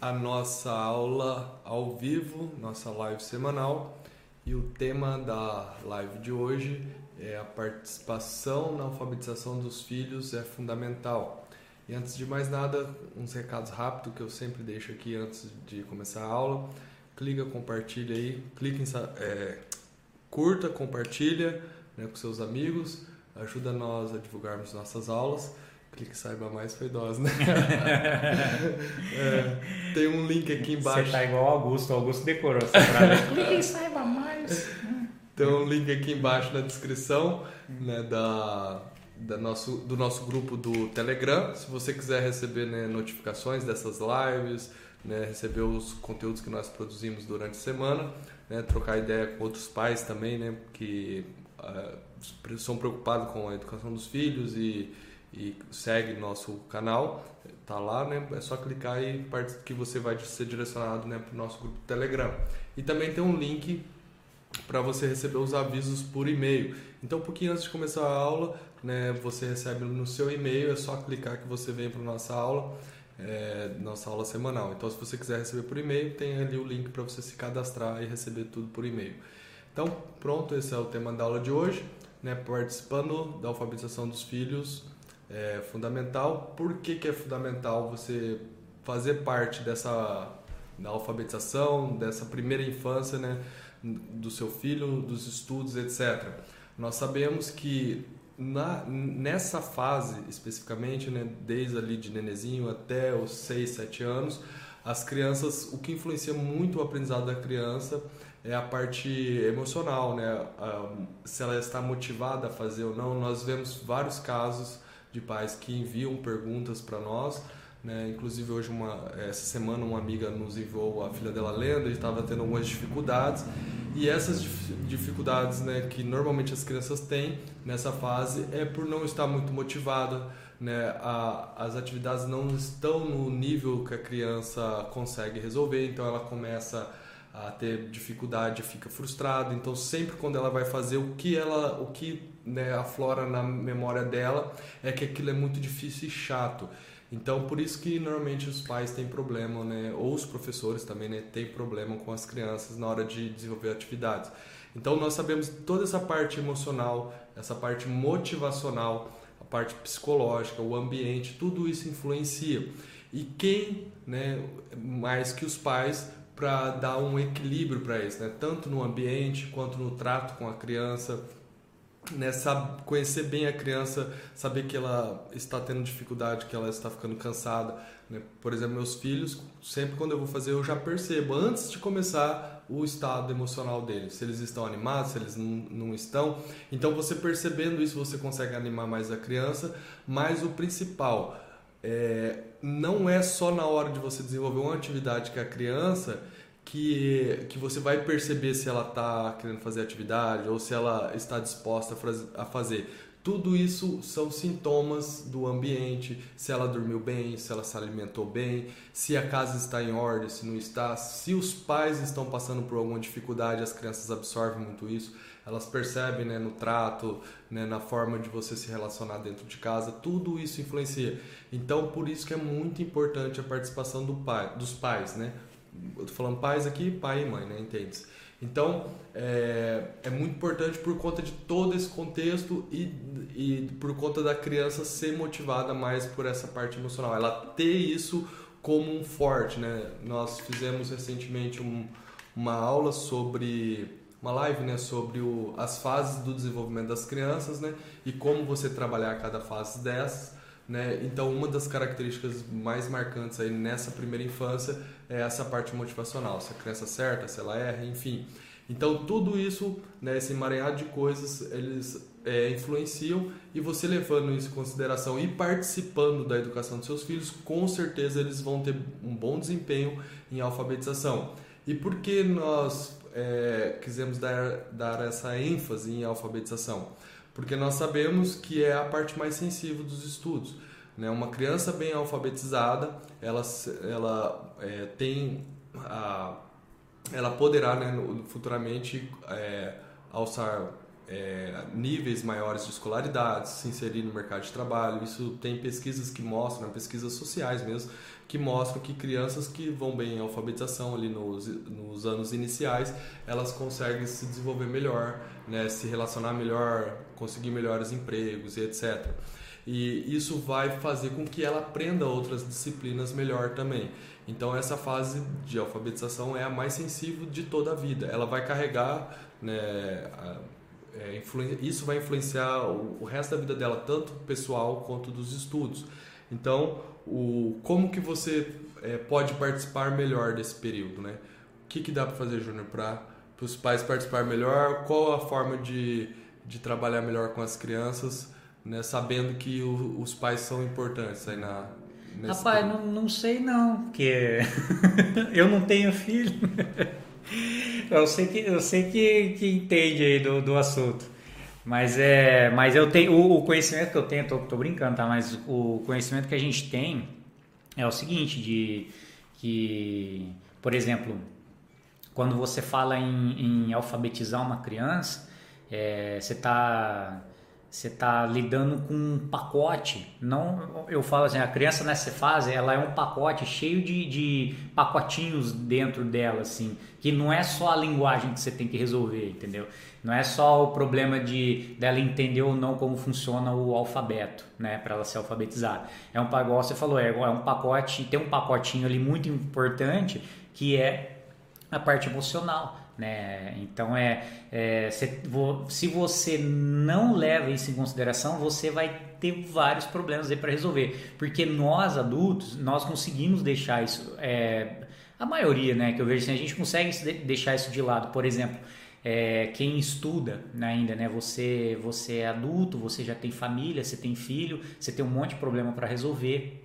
à nossa aula ao vivo, nossa live semanal. E o tema da live de hoje é a participação na alfabetização dos filhos é fundamental. E antes de mais nada, uns recados rápidos que eu sempre deixo aqui antes de começar a aula. Clica, compartilha aí, clica em, é, curta, compartilha né, com seus amigos, ajuda nós a divulgarmos nossas aulas. Clique saiba mais foi dose, né? é, tem um link aqui embaixo. Você tá igual o Augusto, o Augusto decorou essa frase. Clique saiba mais. Tem um link aqui embaixo na descrição né, da, da nosso, do nosso grupo do Telegram. Se você quiser receber né, notificações dessas lives, né, receber os conteúdos que nós produzimos durante a semana, né, trocar ideia com outros pais também, né, que uh, são preocupados com a educação dos filhos e e segue nosso canal, tá lá, né? É só clicar e que você vai ser direcionado, né, para o nosso grupo Telegram. E também tem um link para você receber os avisos por e-mail. Então, um pouquinho antes de começar a aula, né, você recebe no seu e-mail, é só clicar que você vem para nossa aula, é, nossa aula semanal. Então, se você quiser receber por e-mail, tem ali o link para você se cadastrar e receber tudo por e-mail. Então, pronto, esse é o tema da aula de hoje, né, participando da alfabetização dos filhos é fundamental. Por que, que é fundamental você fazer parte dessa da alfabetização, dessa primeira infância, né, do seu filho, dos estudos, etc. Nós sabemos que na, nessa fase especificamente, né, desde ali de nenezinho até os 6, 7 anos, as crianças, o que influencia muito o aprendizado da criança é a parte emocional, né? se ela está motivada a fazer ou não. Nós vemos vários casos de pais que enviam perguntas para nós. Né? Inclusive hoje uma essa semana uma amiga nos enviou a filha dela lendo e estava tendo algumas dificuldades e essas dificuldades né, que normalmente as crianças têm nessa fase é por não estar muito motivada né, as atividades não estão no nível que a criança consegue resolver então ela começa a ter dificuldade, fica frustrada. Então sempre quando ela vai fazer o que ela, o que né, aflora na memória dela é que aquilo é muito difícil e chato. Então por isso que normalmente os pais têm problema, né, ou os professores também, né, têm problema com as crianças na hora de desenvolver atividades. Então nós sabemos toda essa parte emocional, essa parte motivacional, a parte psicológica, o ambiente, tudo isso influencia. E quem, né, mais que os pais, para dar um equilíbrio para isso, né? tanto no ambiente quanto no trato com a criança. Né, sabe, conhecer bem a criança, saber que ela está tendo dificuldade, que ela está ficando cansada. Né? Por exemplo, meus filhos, sempre quando eu vou fazer, eu já percebo antes de começar o estado emocional deles, se eles estão animados, se eles não, não estão. Então, você percebendo isso, você consegue animar mais a criança. Mas o principal, é, não é só na hora de você desenvolver uma atividade com a criança que, que você vai perceber se ela está querendo fazer atividade ou se ela está disposta a fazer. Tudo isso são sintomas do ambiente, se ela dormiu bem, se ela se alimentou bem, se a casa está em ordem, se não está, se os pais estão passando por alguma dificuldade, as crianças absorvem muito isso elas percebem né, no trato, né, na forma de você se relacionar dentro de casa, tudo isso influencia. Então, por isso que é muito importante a participação do pai, dos pais, né? Eu tô falando pais aqui, pai e mãe, né? Entende? Então, é, é muito importante por conta de todo esse contexto e, e por conta da criança ser motivada mais por essa parte emocional. Ela ter isso como um forte, né? Nós fizemos recentemente um, uma aula sobre uma live né, sobre o, as fases do desenvolvimento das crianças né, e como você trabalhar cada fase dessas. Né? Então, uma das características mais marcantes aí nessa primeira infância é essa parte motivacional, se a criança acerta, se ela erra, enfim. Então, tudo isso, né, esse emaranhado de coisas, eles é, influenciam e você levando isso em consideração e participando da educação dos seus filhos, com certeza eles vão ter um bom desempenho em alfabetização. E por que nós é, quisemos dar, dar essa ênfase em alfabetização? Porque nós sabemos que é a parte mais sensível dos estudos. Né? Uma criança bem alfabetizada, ela, ela é, tem a, ela poderá né, futuramente é, alçar é, níveis maiores de escolaridade, se inserir no mercado de trabalho. Isso tem pesquisas que mostram, pesquisas sociais mesmo, que mostram que crianças que vão bem em alfabetização ali nos, nos anos iniciais, elas conseguem se desenvolver melhor, né, se relacionar melhor, conseguir melhores empregos e etc. E isso vai fazer com que ela aprenda outras disciplinas melhor também. Então essa fase de alfabetização é a mais sensível de toda a vida. Ela vai carregar, né, é, isso vai influenciar o, o, resto da vida dela, tanto pessoal quanto dos estudos. Então, o, como que você é, pode participar melhor desse período, né? O que, que dá para fazer, Júnior, para os pais participar melhor? Qual a forma de, de trabalhar melhor com as crianças, né? sabendo que o, os pais são importantes aí na, Rapaz, não, não sei não, porque eu não tenho filho. eu sei que, eu sei que, que entende aí do, do assunto. Mas é, mas eu tenho o, conhecimento que eu tenho, tô, tô brincando, tá? Mas o conhecimento que a gente tem é o seguinte de que, por exemplo, quando você fala em, em alfabetizar uma criança, é, você está você está lidando com um pacote. Não, eu falo assim, a criança nessa fase, ela é um pacote cheio de, de pacotinhos dentro dela, assim, que não é só a linguagem que você tem que resolver, entendeu? Não é só o problema de dela entender ou não como funciona o alfabeto, né, para ela ser alfabetizada. É um pacote, você falou, é, é um pacote, tem um pacotinho ali muito importante que é a parte emocional. Né? Então é, é se, se você não leva isso em consideração, você vai ter vários problemas aí para resolver, porque nós adultos nós conseguimos deixar isso, é, a maioria, né, que eu vejo assim, a gente consegue deixar isso de lado. Por exemplo, é, quem estuda né, ainda, né? Você, você é adulto, você já tem família, você tem filho, você tem um monte de problema para resolver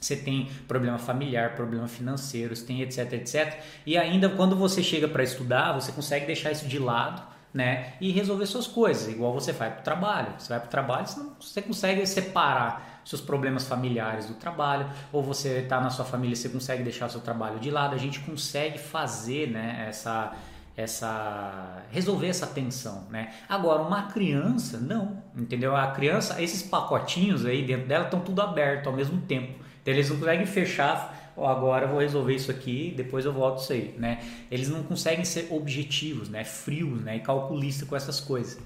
você tem problema familiar, problema financeiro, você tem etc, etc. E ainda quando você chega para estudar, você consegue deixar isso de lado, né? E resolver suas coisas, igual você vai para o trabalho. Você vai para o trabalho, você consegue separar seus problemas familiares do trabalho, ou você está na sua família, você consegue deixar seu trabalho de lado. A gente consegue fazer, né? Essa essa resolver essa tensão, né? Agora uma criança não, entendeu? A criança, esses pacotinhos aí dentro dela estão tudo aberto ao mesmo tempo. Então eles não conseguem fechar, oh, agora eu vou resolver isso aqui, depois eu volto isso aí, né? Eles não conseguem ser objetivos, né? Frios, né? E calculistas com essas coisas.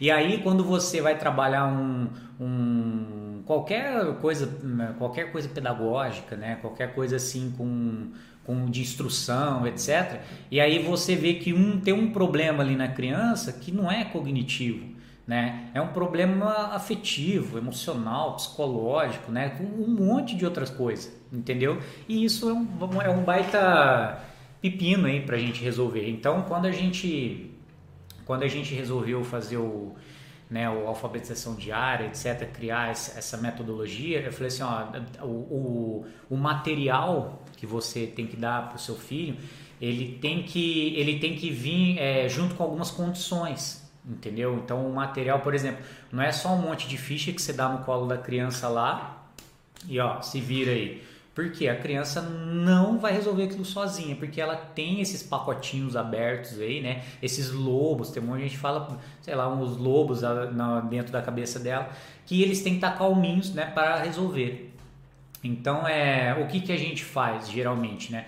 E aí quando você vai trabalhar um, um qualquer coisa, qualquer coisa pedagógica, né? Qualquer coisa assim com com de instrução, etc. E aí você vê que um tem um problema ali na criança que não é cognitivo, né? É um problema afetivo, emocional, psicológico, né? Com um monte de outras coisas, entendeu? E isso é um, é um baita pepino aí pra gente resolver. Então, quando a gente quando a gente resolveu fazer o né, o alfabetização diária, etc., criar essa metodologia, eu falei assim, ó, o, o, o material que você tem que dar para o seu filho, ele tem que, ele tem que vir é, junto com algumas condições, Entendeu? Então o material, por exemplo, não é só um monte de ficha que você dá no colo da criança lá e ó, se vira aí. Porque a criança não vai resolver aquilo sozinha, porque ela tem esses pacotinhos abertos aí, né? Esses lobos, tem muita gente fala, sei lá, uns lobos dentro da cabeça dela, que eles têm que estar calminhos, né, para resolver. Então, é, o que, que a gente faz geralmente, né?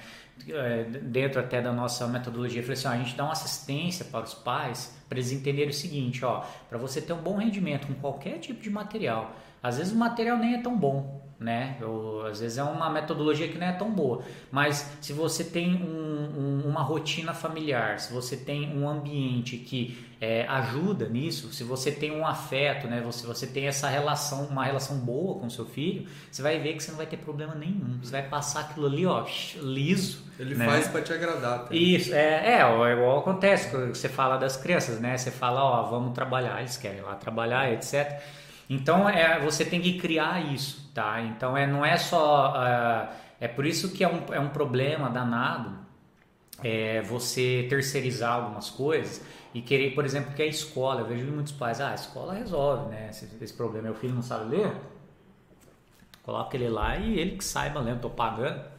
É, dentro até da nossa metodologia, falei assim, a gente dá uma assistência para os pais para eles entenderem o seguinte, ó, para você ter um bom rendimento com qualquer tipo de material, às vezes o material nem é tão bom, né? Ou, às vezes é uma metodologia que não é tão boa. Mas se você tem um, um, uma rotina familiar, se você tem um ambiente que é, ajuda nisso, se você tem um afeto, né? Você, você tem essa relação, uma relação boa com seu filho, você vai ver que você não vai ter problema nenhum. Você vai passar aquilo ali, ó, liso. Ele né? faz para te agradar. Tá? Isso, é, é, igual acontece quando você fala das crianças, né? Você fala, ó, vamos trabalhar, eles querem lá trabalhar, etc. Então é, você tem que criar isso, tá? Então é, não é só. Uh, é por isso que é um, é um problema danado é, você terceirizar algumas coisas e querer, por exemplo, que a escola. Eu vejo muitos pais, ah, a escola resolve né, esse, esse problema. Meu filho não sabe ler, coloca ele lá e ele que saiba ler, estou pagando.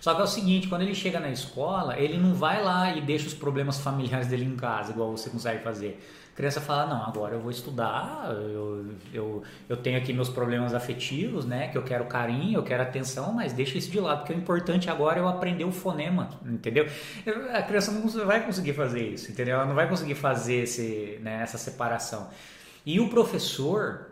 Só que é o seguinte, quando ele chega na escola, ele não vai lá e deixa os problemas familiares dele em casa, igual você consegue fazer. Criança fala, não, agora eu vou estudar, eu, eu, eu tenho aqui meus problemas afetivos, né? Que eu quero carinho, eu quero atenção, mas deixa isso de lado, porque o importante agora é eu aprender o fonema, entendeu? A criança não vai conseguir fazer isso, entendeu? Ela não vai conseguir fazer esse, né, essa separação. E o professor,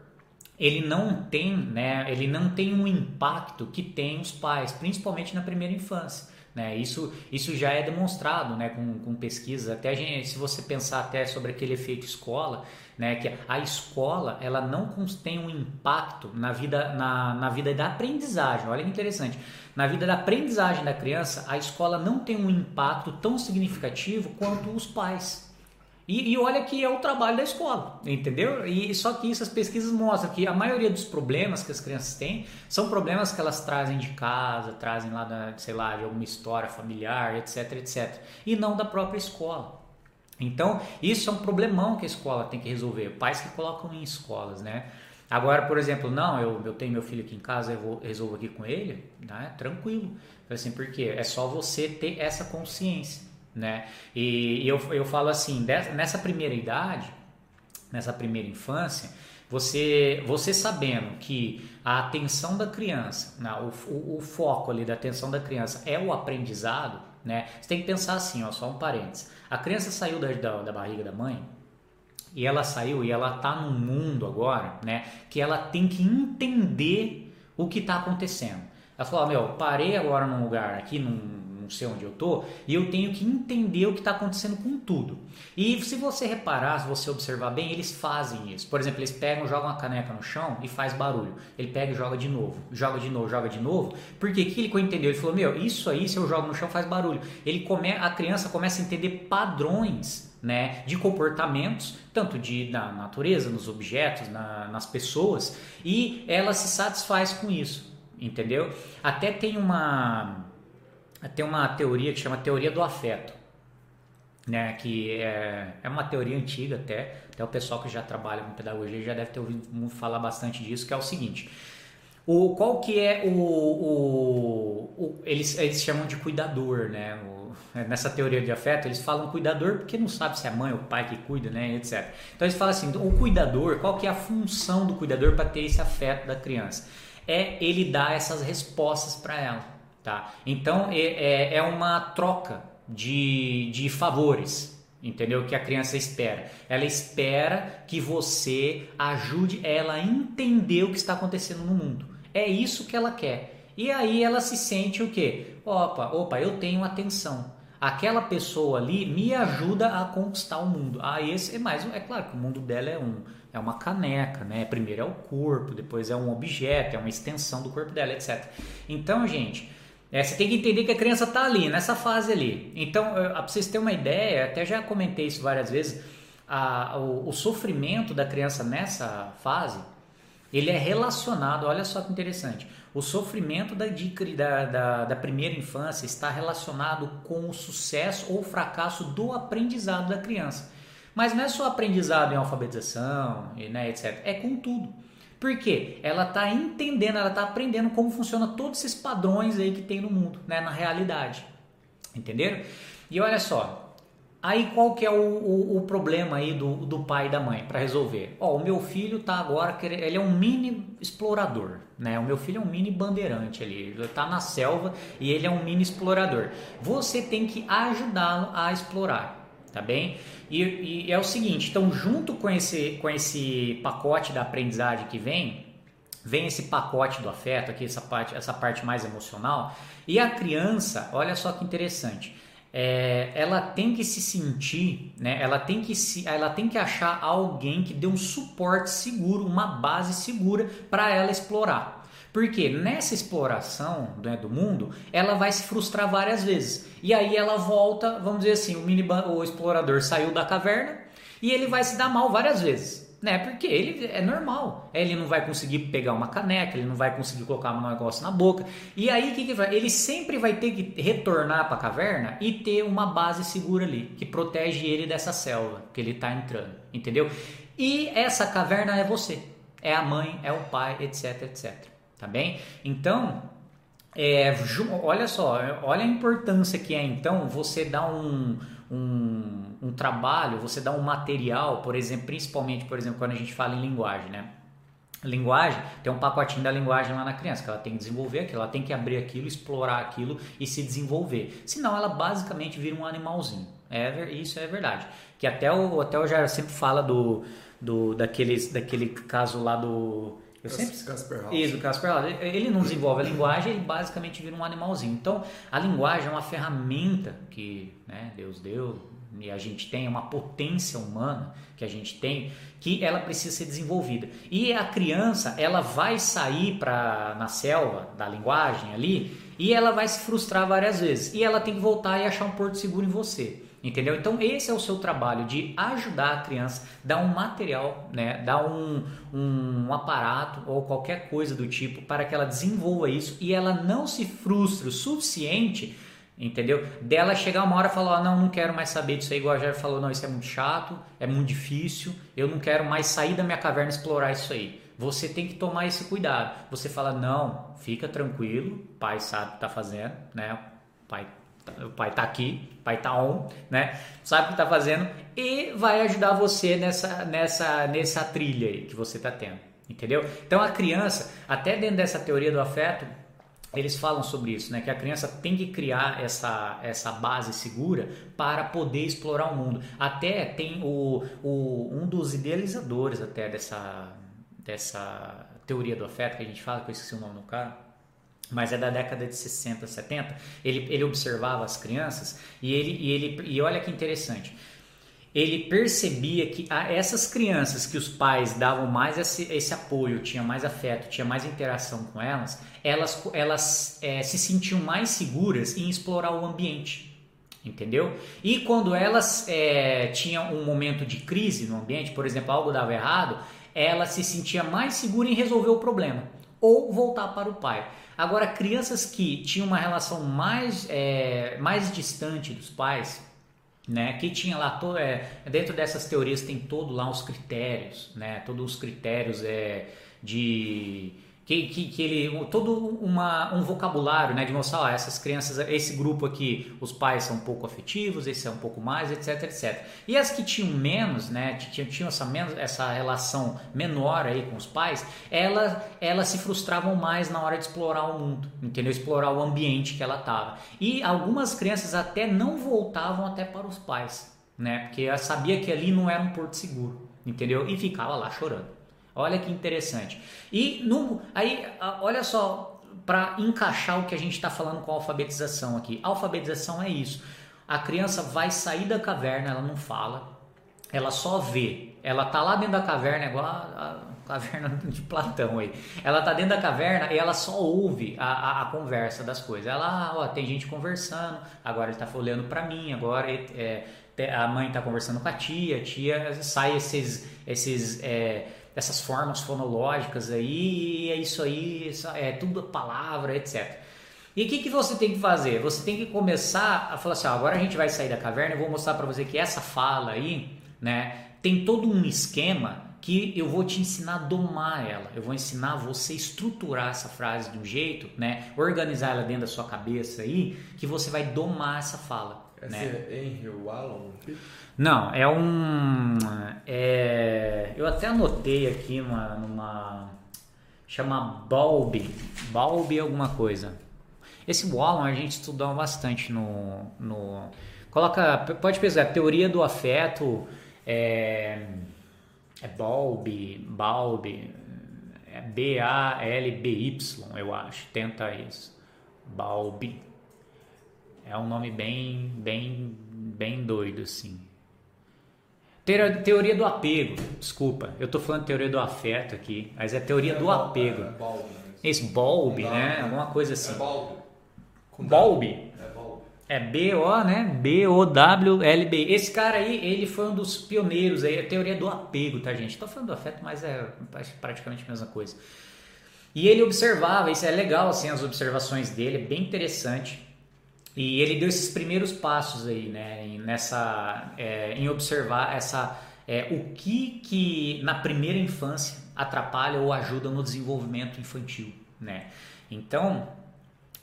ele não tem, né, ele não tem um impacto que tem os pais, principalmente na primeira infância. Né? Isso, isso já é demonstrado né, com, com pesquisas. Até gente, se você pensar até sobre aquele efeito escola, né, que a escola ela não tem um impacto na vida, na, na vida da aprendizagem. Olha que interessante. Na vida da aprendizagem da criança, a escola não tem um impacto tão significativo quanto os pais. E, e, olha que é o trabalho da escola, entendeu? E só que essas pesquisas mostram que a maioria dos problemas que as crianças têm são problemas que elas trazem de casa, trazem lá da, sei lá, de alguma história familiar, etc, etc, e não da própria escola. Então, isso é um problemão que a escola tem que resolver. Pais que colocam em escolas, né? Agora, por exemplo, não, eu, eu tenho meu filho aqui em casa, eu vou, resolvo aqui com ele, né? Tranquilo. Assim, porque é só você ter essa consciência né? E, eu, eu falo assim, nessa primeira idade, nessa primeira infância, você, você sabendo que a atenção da criança, né, o, o, o, foco ali da atenção da criança é o aprendizado, né? Você tem que pensar assim, ó, só um parênteses. A criança saiu da, da, da barriga da mãe e ela saiu e ela tá num mundo agora, né? Que ela tem que entender o que está acontecendo. Ela falou, meu, parei agora num lugar aqui, num, não sei onde eu tô, e eu tenho que entender o que está acontecendo com tudo. E se você reparar, se você observar bem, eles fazem isso. Por exemplo, eles pegam, jogam uma caneca no chão e faz barulho. Ele pega e joga de novo, joga de novo, joga de novo. Porque que ele entendeu? Ele falou: Meu, isso aí, se eu jogo no chão, faz barulho. Ele come, a criança começa a entender padrões né, de comportamentos, tanto de na natureza, nos objetos, na, nas pessoas, e ela se satisfaz com isso, entendeu? Até tem uma tem uma teoria que chama teoria do afeto, né? Que é, é uma teoria antiga até, até o pessoal que já trabalha com pedagogia já deve ter ouvido falar bastante disso, que é o seguinte. O, qual que é o, o, o eles, eles chamam de cuidador, né? O, nessa teoria de afeto, eles falam cuidador porque não sabe se é a mãe ou o pai que cuida, né, etc. Então eles falam assim, o cuidador, qual que é a função do cuidador para ter esse afeto da criança? É ele dar essas respostas para ela. Tá? Então é, é, é uma troca de, de favores, entendeu? Que a criança espera. Ela espera que você ajude ela a entender o que está acontecendo no mundo. É isso que ela quer. E aí ela se sente o quê? Opa, opa, eu tenho atenção. Aquela pessoa ali me ajuda a conquistar o mundo. Ah, esse é mais é claro que o mundo dela é um é uma caneca, né? Primeiro é o corpo, depois é um objeto, é uma extensão do corpo dela, etc. Então, gente, é, você tem que entender que a criança está ali, nessa fase ali. Então, para vocês terem uma ideia, até já comentei isso várias vezes, a, o, o, sofrimento da criança nessa fase, ele é relacionado, olha só que interessante, o sofrimento da, da, da, da primeira infância está relacionado com o sucesso ou fracasso do aprendizado da criança. Mas não é só aprendizado em alfabetização, né, etc. É com tudo. Por quê? Ela está entendendo, ela está aprendendo como funciona todos esses padrões aí que tem no mundo, né, na realidade. Entenderam? E olha só, aí qual que é o, o, o problema aí do, do pai e da mãe para resolver? Ó, o meu filho tá agora, ele é um mini explorador, né? O meu filho é um mini bandeirante ali, ele tá na selva e ele é um mini explorador. Você tem que ajudá-lo a explorar tá bem? E, e, é o seguinte, então junto com esse, com esse pacote da aprendizagem que vem, vem esse pacote do afeto, aqui essa parte, essa parte mais emocional, e a criança, olha só que interessante, é, ela tem que se sentir, né? Ela tem que se, ela tem que achar alguém que dê um suporte seguro, uma base segura para ela explorar. Porque nessa exploração né, do mundo, ela vai se frustrar várias vezes. E aí ela volta, vamos dizer assim, o, mini, o explorador saiu da caverna e ele vai se dar mal várias vezes. Né? Porque ele é normal. Ele não vai conseguir pegar uma caneca, ele não vai conseguir colocar um negócio na boca. E aí que, que vai? Ele sempre vai ter que retornar para a caverna e ter uma base segura ali, que protege ele dessa selva que ele está entrando. Entendeu? E essa caverna é você. É a mãe, é o pai, etc, etc tá bem? Então, é, olha só, olha a importância que é então você dar um, um, um, trabalho, você dá um material, por exemplo, principalmente, por exemplo, quando a gente fala em linguagem, né? Linguagem, tem um pacotinho da linguagem lá na criança, que ela tem que desenvolver aquilo, ela tem que abrir aquilo, explorar aquilo e se desenvolver. Senão ela basicamente vira um animalzinho. É, isso é verdade. Que até o, até o Jair sempre fala do, do, daqueles, daquele caso lá do eu sempre... Casper House. Isso, Casper House. Ele não desenvolve a linguagem, ele basicamente vira um animalzinho. Então, a linguagem é uma ferramenta que né, Deus deu e a gente tem, uma potência humana que a gente tem, que ela precisa ser desenvolvida. E a criança, ela vai sair para na selva da linguagem ali e ela vai se frustrar várias vezes. E ela tem que voltar e achar um porto seguro em você. Entendeu? Então esse é o seu trabalho de ajudar a criança, dar um material, né, dar um, um, aparato ou qualquer coisa do tipo para que ela desenvolva isso e ela não se frustre o suficiente, entendeu? Dela chegar uma hora e falar, oh, não, não quero mais saber disso aí, igual a Jair falou, não, isso é muito chato, é muito difícil, eu não quero mais sair da minha caverna e explorar isso aí. Você tem que tomar esse cuidado. Você fala, não, fica tranquilo, pai sabe o que está fazendo, né? Pai o pai está aqui, o pai está on, né? Sabe o que está fazendo e vai ajudar você nessa, nessa, nessa trilha aí que você está tendo, entendeu? Então a criança, até dentro dessa teoria do afeto, eles falam sobre isso, né? Que a criança tem que criar essa, essa base segura para poder explorar o mundo. Até tem o, o um dos idealizadores até dessa, dessa teoria do afeto que a gente fala, que eu esqueci o nome do cara mas é da década de 60, 70. Ele, ele observava as crianças e ele, e ele e olha que interessante. Ele percebia que essas crianças que os pais davam mais esse, esse apoio, tinha mais afeto, tinha mais interação com elas, elas, elas é, se sentiam mais seguras em explorar o ambiente entendeu? E quando elas é, tinham um momento de crise no ambiente, por exemplo, algo dava errado, ela se sentia mais segura em resolver o problema ou voltar para o pai. Agora, crianças que tinham uma relação mais, é, mais distante dos pais, né, que tinha lá to, é, dentro dessas teorias tem todo lá os critérios, né, todos os critérios é, de que, que, que ele todo uma, um vocabulário né, de mostrar ó, essas crianças, esse grupo aqui, os pais são um pouco afetivos, esse é um pouco mais, etc, etc. E as que tinham menos, né, tinham, tinham essa, menos, essa relação menor aí com os pais, elas, elas se frustravam mais na hora de explorar o mundo, entendeu? Explorar o ambiente que ela estava. E algumas crianças até não voltavam até para os pais, né? Porque ela sabia que ali não era um porto seguro, entendeu? E ficava lá chorando. Olha que interessante. E no, aí, olha só, para encaixar o que a gente está falando com a alfabetização aqui. A alfabetização é isso. A criança vai sair da caverna, ela não fala, ela só vê. Ela tá lá dentro da caverna, igual a, a caverna de Platão aí. Ela tá dentro da caverna e ela só ouve a, a, a conversa das coisas. Ela, ah, ó, tem gente conversando, agora ele tá olhando para mim, agora é, a mãe tá conversando com a tia, a tia sai esses, esses é, dessas formas fonológicas aí, e é isso aí, é tudo palavra, etc. E o que, que você tem que fazer? Você tem que começar a falar assim: ó, agora a gente vai sair da caverna, eu vou mostrar para você que essa fala aí, né, tem todo um esquema que eu vou te ensinar a domar ela. Eu vou ensinar você estruturar essa frase de um jeito, né, organizar ela dentro da sua cabeça aí, que você vai domar essa fala. Esse né? é Henry Wallon? Não, é um. É, eu até anotei aqui uma, numa. Chama Balbi. Balbi alguma coisa. Esse Wallon a gente estudou bastante no. no coloca. Pode pesquisar. Teoria do afeto. É, é Balbi. Balbi. É B-A-L-B-Y, eu acho. Tenta isso. Balbi. É um nome bem, bem, bem doido, assim. Teoria do apego, desculpa, eu tô falando teoria do afeto aqui, mas é teoria é do apego. É, bulb, né? Esse bulb, né? Alguma coisa assim. É. Bulb. É B-O, né? B-O-W-L-B. Esse cara aí, ele foi um dos pioneiros aí, a teoria do apego, tá, gente? Tô falando do afeto, mas é praticamente a mesma coisa. E ele observava, isso é legal, assim, as observações dele, é bem interessante. E ele deu esses primeiros passos aí, né, nessa, é, em observar essa, é, o que que na primeira infância atrapalha ou ajuda no desenvolvimento infantil, né? Então,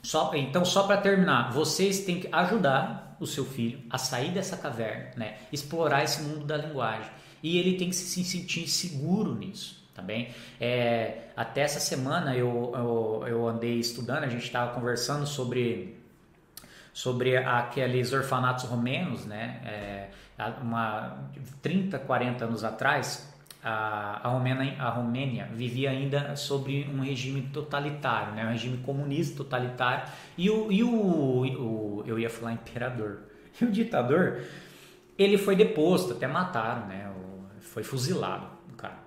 Só, então, só para terminar, vocês têm que ajudar o seu filho a sair dessa caverna, né? explorar esse mundo da linguagem. E ele tem que se sentir seguro nisso, tá bem? É, até essa semana eu, eu, eu andei estudando, a gente estava conversando sobre, sobre aqueles orfanatos romenos, né? É, uma, 30, 40 anos atrás, a, a, Romênia, a Romênia vivia ainda sobre um regime totalitário, né? um regime comunista totalitário. E o, e o, o eu ia falar imperador, e o ditador, ele foi deposto, até mataram, né? foi fuzilado, o cara.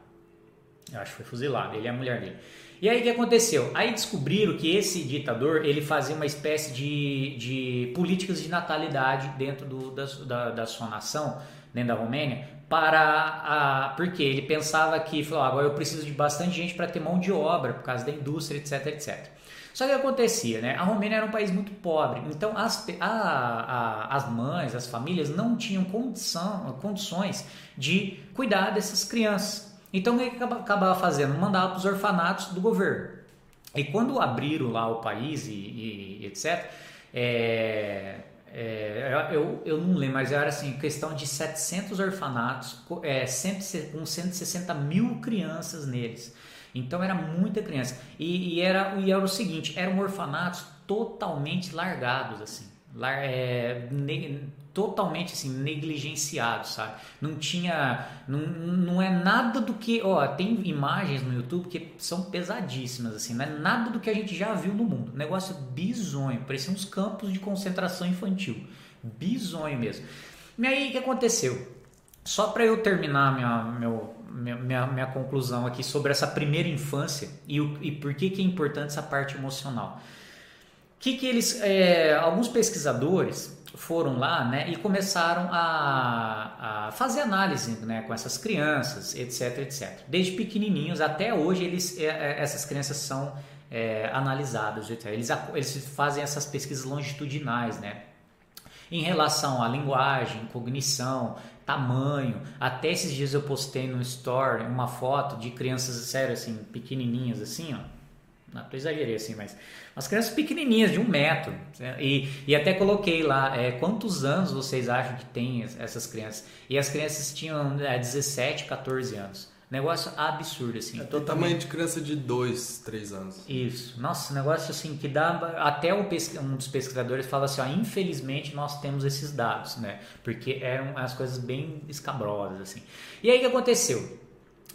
Eu acho que foi fuzilado, ele e a mulher dele. E aí o que aconteceu? Aí descobriram que esse ditador ele fazia uma espécie de, de políticas de natalidade dentro do, da, da, da sua nação, dentro da Romênia, para a, porque ele pensava que falou, agora eu preciso de bastante gente para ter mão de obra por causa da indústria, etc, etc. Só que acontecia, né? A Romênia era um país muito pobre, então as, a, a, as mães, as famílias não tinham condição, condições de cuidar dessas crianças. Então o que acabava fazendo? Mandava para os orfanatos do governo. E quando abriram lá o país e, e, etc., é, é, eu, eu não lembro, mas era assim, questão de 700 orfanatos, é, 100, com 160 mil crianças neles. Então era muita criança. E, e, era, e era o seguinte, eram orfanatos totalmente largados, assim. Lar, é, totalmente assim, negligenciados, sabe? Não tinha. Não, não é nada do que. Ó, tem imagens no YouTube que são pesadíssimas, assim, não é nada do que a gente já viu no mundo. Negócio bizonho, parecia uns campos de concentração infantil. Bizonho mesmo. E aí o que aconteceu? Só para eu terminar minha, meu, minha, minha, minha, conclusão aqui sobre essa primeira infância e, o, e por que, que é importante essa parte emocional. Que que eles, é, alguns pesquisadores foram lá né, e começaram a, a fazer análise né, com essas crianças, etc, etc. Desde pequenininhos até hoje, eles, é, é, essas crianças são é, analisadas. Eles, eles fazem essas pesquisas longitudinais, né? Em relação à linguagem, cognição, tamanho. Até esses dias eu postei no store uma foto de crianças, sério, assim, pequenininhas, assim, ó não, exagerei assim, mas umas crianças pequenininhas, de um metro. Né? E, e até coloquei lá, é, quantos anos vocês acham que tem essas crianças? E as crianças tinham é, 17, 14 anos. Negócio absurdo, assim. É o tamanho de criança de 2, 3 anos. Isso. Nossa, negócio assim que dá. Até um dos pesquisadores fala assim: ó, infelizmente nós temos esses dados, né? Porque eram as coisas bem escabrosas, assim. E aí o que aconteceu?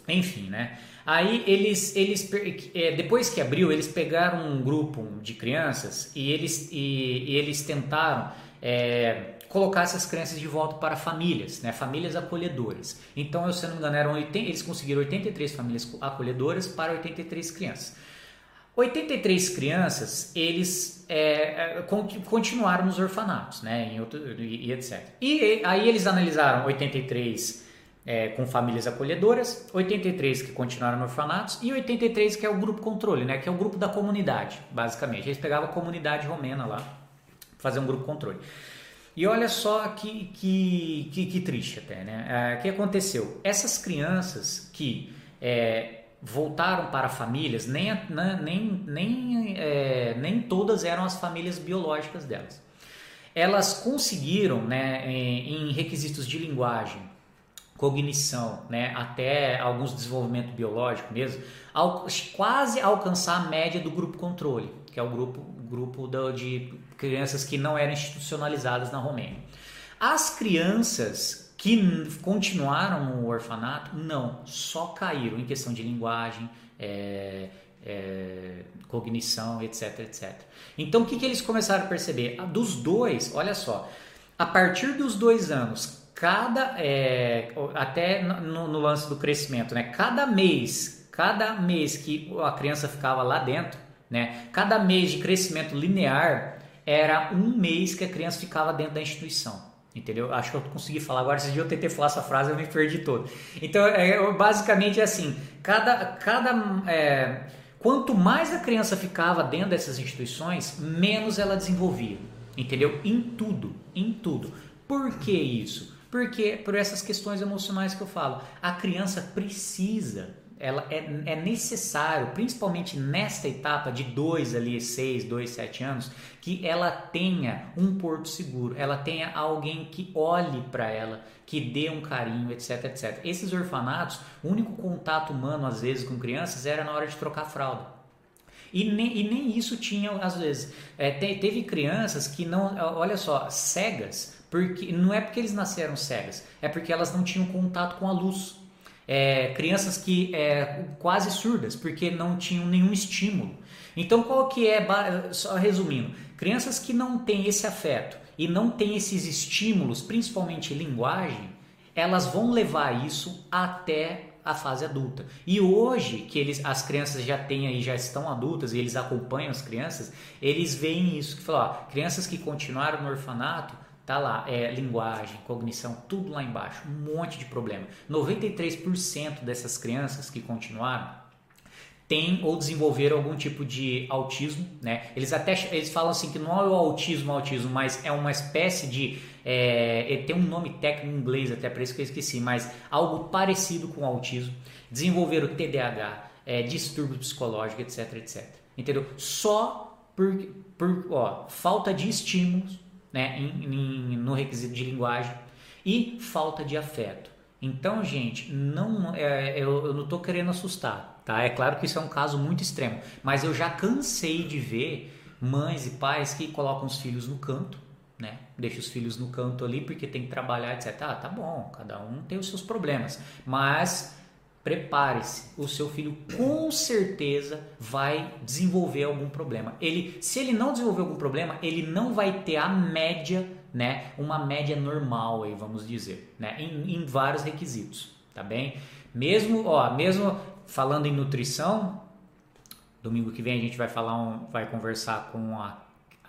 Enfim, né? Aí eles, eles é, depois que abriu, eles pegaram um grupo de crianças e eles, e, e eles tentaram é, colocar essas crianças de volta para famílias, né? famílias acolhedoras. Então, se não me engano, eram 80, eles conseguiram 83 famílias acolhedoras para 83 crianças. 83 crianças, eles é, é continuaram nos orfanatos, né, em outro, e, e etc. E aí eles analisaram 83 é, com famílias acolhedoras, 83 que continuaram no orfanatos e 83 que é o grupo controle, né, que é o grupo da comunidade, basicamente. Eles pegavam a comunidade romena lá, fazer um grupo controle. E olha só que, que, que, que triste até, né? É, o é, que aconteceu? Essas crianças que é, voltaram para famílias, nem, nem, nem, é, nem todas eram as famílias biológicas delas. Elas conseguiram, né, em, em requisitos de linguagem, cognição, né, até alguns desenvolvimento biológico mesmo, quase alcançar a média do grupo controle, que é o grupo, grupo do, de crianças que não eram institucionalizadas na Romênia. As crianças que continuaram no orfanato, não, só caíram em questão de linguagem, é, é, cognição, etc, etc. Então, o que, que eles começaram a perceber? Dos dois, olha só, a partir dos dois anos, cada é, até no, no, lance do crescimento, né? Cada mês, cada mês que a criança ficava lá dentro, né? Cada mês de crescimento linear era um mês que a criança ficava dentro da instituição. Entendeu? Acho que eu consegui falar agora. Se eu tentei falar essa frase, eu me perdi todo. Então, é, basicamente é assim: cada, cada é, quanto mais a criança ficava dentro dessas instituições, menos ela desenvolvia. Entendeu? Em tudo, em tudo. Por que isso? Porque por essas questões emocionais que eu falo, a criança precisa ela é, é necessário, principalmente nesta etapa de 2 ali, 6, 2, 7 anos, que ela tenha um porto seguro, ela tenha alguém que olhe para ela, que dê um carinho, etc, etc. Esses orfanatos, o único contato humano às vezes com crianças era na hora de trocar fralda. E nem, e nem isso tinha às vezes. É, te, teve crianças que não, olha só, cegas, porque não é porque eles nasceram cegas, é porque elas não tinham contato com a luz. É, crianças que é, quase surdas, porque não tinham nenhum estímulo. Então, qual que é, só resumindo, crianças que não têm esse afeto e não têm esses estímulos, principalmente linguagem, elas vão levar isso até a fase adulta. E hoje que eles, as crianças já têm aí, já estão adultas e eles acompanham as crianças, eles veem isso que falam, ó, crianças que continuaram no orfanato, tá lá, é linguagem, cognição, tudo lá embaixo, um monte de problema. 93% dessas crianças que continuaram têm ou desenvolveram algum tipo de autismo, né? Eles até eles falam assim que não é o autismo, autismo, mas é uma espécie de é, tem um nome técnico em inglês até para isso que eu esqueci, mas algo parecido com autismo. Desenvolveram TDAH, é, distúrbio psicológico, etc, etc. Entendeu? Só por, por ó, falta de estímulos, né, em, em, no requisito de linguagem e falta de afeto. Então, gente, não, é, eu, eu não estou querendo assustar Tá? É claro que isso é um caso muito extremo, mas eu já cansei de ver mães e pais que colocam os filhos no canto, né? Deixa os filhos no canto ali porque tem que trabalhar, etc. Ah, tá bom, cada um tem os seus problemas, mas prepare-se, o seu filho com certeza vai desenvolver algum problema. Ele, se ele não desenvolver algum problema, ele não vai ter a média, né? Uma média normal aí, vamos dizer, né? Em, em vários requisitos, tá bem? Mesmo, ó, mesmo falando em nutrição, domingo que vem a gente vai falar, um, vai conversar com a,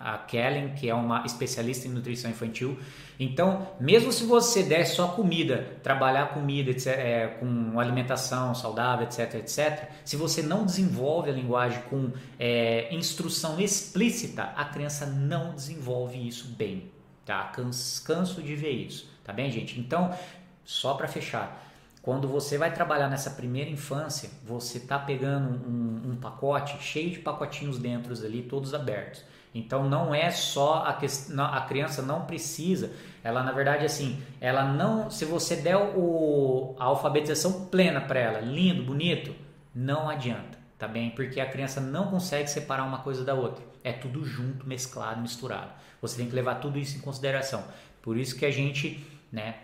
a Kellen, que é uma especialista em nutrição infantil. Então, mesmo se você der só comida, trabalhar comida etc, é, com alimentação saudável, etc, etc, se você não desenvolve a linguagem com é, instrução explícita, a criança não desenvolve isso bem. Tá? Canso, de ver isso. Tá bem, gente? Então, só para fechar quando você vai trabalhar nessa primeira infância, você está pegando um, um, pacote cheio de pacotinhos dentro ali, todos abertos. Então não é só a questão, a criança não precisa, ela na verdade assim, ela não, se você der o, a alfabetização plena para ela, lindo, bonito, não adianta, tá bem? Porque a criança não consegue separar uma coisa da outra. É tudo junto, mesclado, misturado. Você tem que levar tudo isso em consideração. Por isso que a gente, né,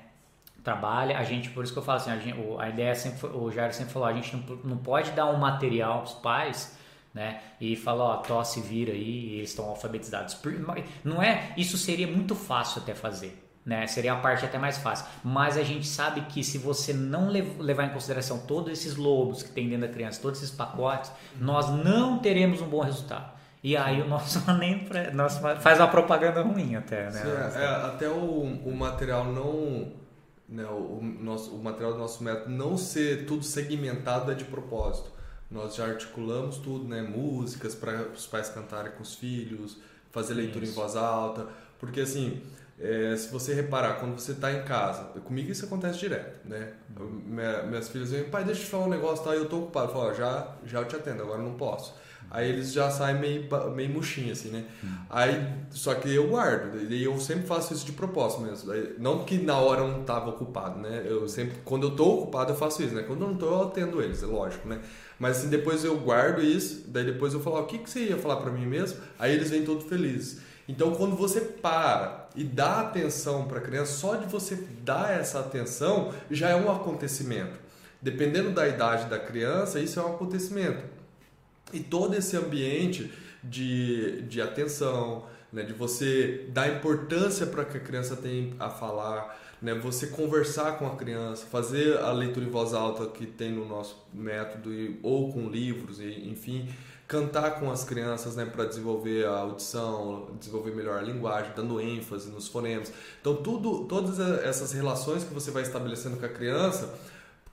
trabalha, a gente, por isso que eu falo assim, a, gente, a ideia sempre, o Jair sempre falou, a gente não, não pode dar um material para os pais, né, e falar, ó, tosse vira aí, eles estão alfabetizados. Não é, isso seria muito fácil até fazer, né, seria a parte até mais fácil, mas a gente sabe que se você não levar em consideração todos esses lobos que tem dentro da criança, todos esses pacotes, nós não teremos um bom resultado. E aí o nosso nem nosso faz uma propaganda ruim até, né? Sim, é, é, até o, o material não né, o, nosso, o material do nosso método não ser tudo segmentado é de propósito. Nós já articulamos tudo, né, músicas para os pais cantarem com os filhos, fazer leitura isso. em voz alta, porque assim, é, se você reparar, quando você está em casa, comigo isso acontece direto, né? Minha, minhas filhas vêm, pai, deixa eu te falar um negócio, tá? Eu tô ocupado. Eu falo, já, já eu te atendo, agora não posso. Aí eles já saem meio, meio murchinho, assim, né? Aí, só que eu guardo, e eu sempre faço isso de propósito mesmo. Não que na hora eu não tava ocupado, né? Eu sempre, quando eu tô ocupado, eu faço isso, né? Quando eu não tô, eu atendo eles, é lógico, né? Mas assim, depois eu guardo isso, daí depois eu falo, o que, que você ia falar para mim mesmo? Aí eles vêm todos felizes. Então, quando você para e dá atenção para criança, só de você dar essa atenção já é um acontecimento. Dependendo da idade da criança, isso é um acontecimento. E todo esse ambiente de, de atenção, né, de você dar importância para que a criança tenha a falar, né, você conversar com a criança, fazer a leitura em voz alta que tem no nosso método, ou com livros, enfim, cantar com as crianças né, para desenvolver a audição, desenvolver melhor a linguagem, dando ênfase nos fonemas. Então, tudo, todas essas relações que você vai estabelecendo com a criança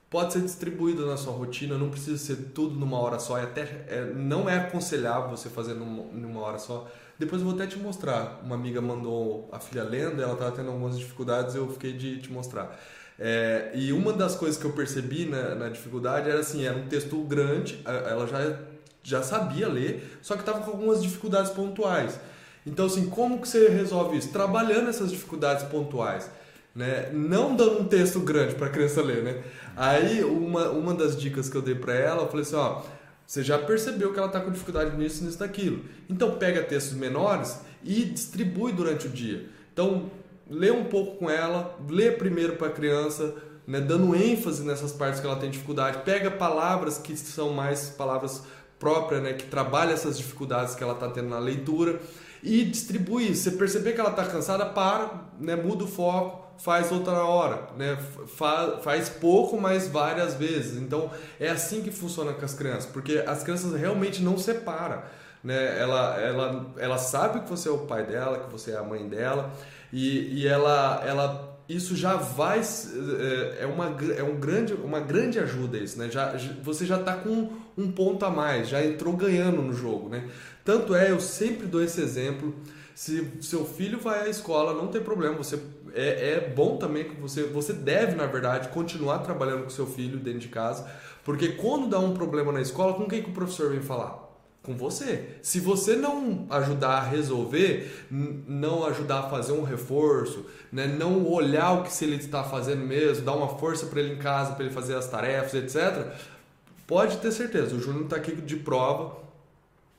pode ser distribuído na sua rotina, não precisa ser tudo numa hora só, e até é, não é aconselhável você fazer numa, numa, hora só. Depois eu vou até te mostrar. Uma amiga mandou a filha lendo, ela estava tendo algumas dificuldades, eu fiquei de te mostrar. É, e uma das coisas que eu percebi na, na, dificuldade era assim, era um texto grande, ela já, já sabia ler, só que estava com algumas dificuldades pontuais. Então, assim, como que você resolve isso? Trabalhando essas dificuldades pontuais. Né? Não dando um texto grande para a criança ler, né? Aí, uma, uma das dicas que eu dei para ela, eu falei assim, ó, você já percebeu que ela está com dificuldade nisso, nisso, daquilo. Então, pega textos menores e distribui durante o dia. Então, lê um pouco com ela, lê primeiro para a criança, né, dando ênfase nessas partes que ela tem dificuldade. Pega palavras que são mais palavras próprias, né, que trabalham essas dificuldades que ela está tendo na leitura e distribui. Você perceber que ela está cansada, para, né, muda o foco, faz outra hora, né? Fa faz pouco, mas várias vezes. Então é assim que funciona com as crianças, porque as crianças realmente não separam. Né? Ela, ela, ela sabe que você é o pai dela, que você é a mãe dela, e, e ela, ela isso já vai é, é uma, é um grande, uma grande ajuda isso, né? Já, você já está com um ponto a mais, já entrou ganhando no jogo, né? Tanto é, eu sempre dou esse exemplo. Se seu filho vai à escola, não tem problema. Você é, é bom também que você você deve, na verdade, continuar trabalhando com seu filho dentro de casa, porque quando dá um problema na escola, com quem que o professor vem falar? com você. Se você não ajudar a resolver, não ajudar a fazer um reforço, né? não olhar o que se ele está fazendo mesmo, dar uma força para ele em casa, para ele fazer as tarefas, etc., pode ter certeza, o Júnior está aqui de prova,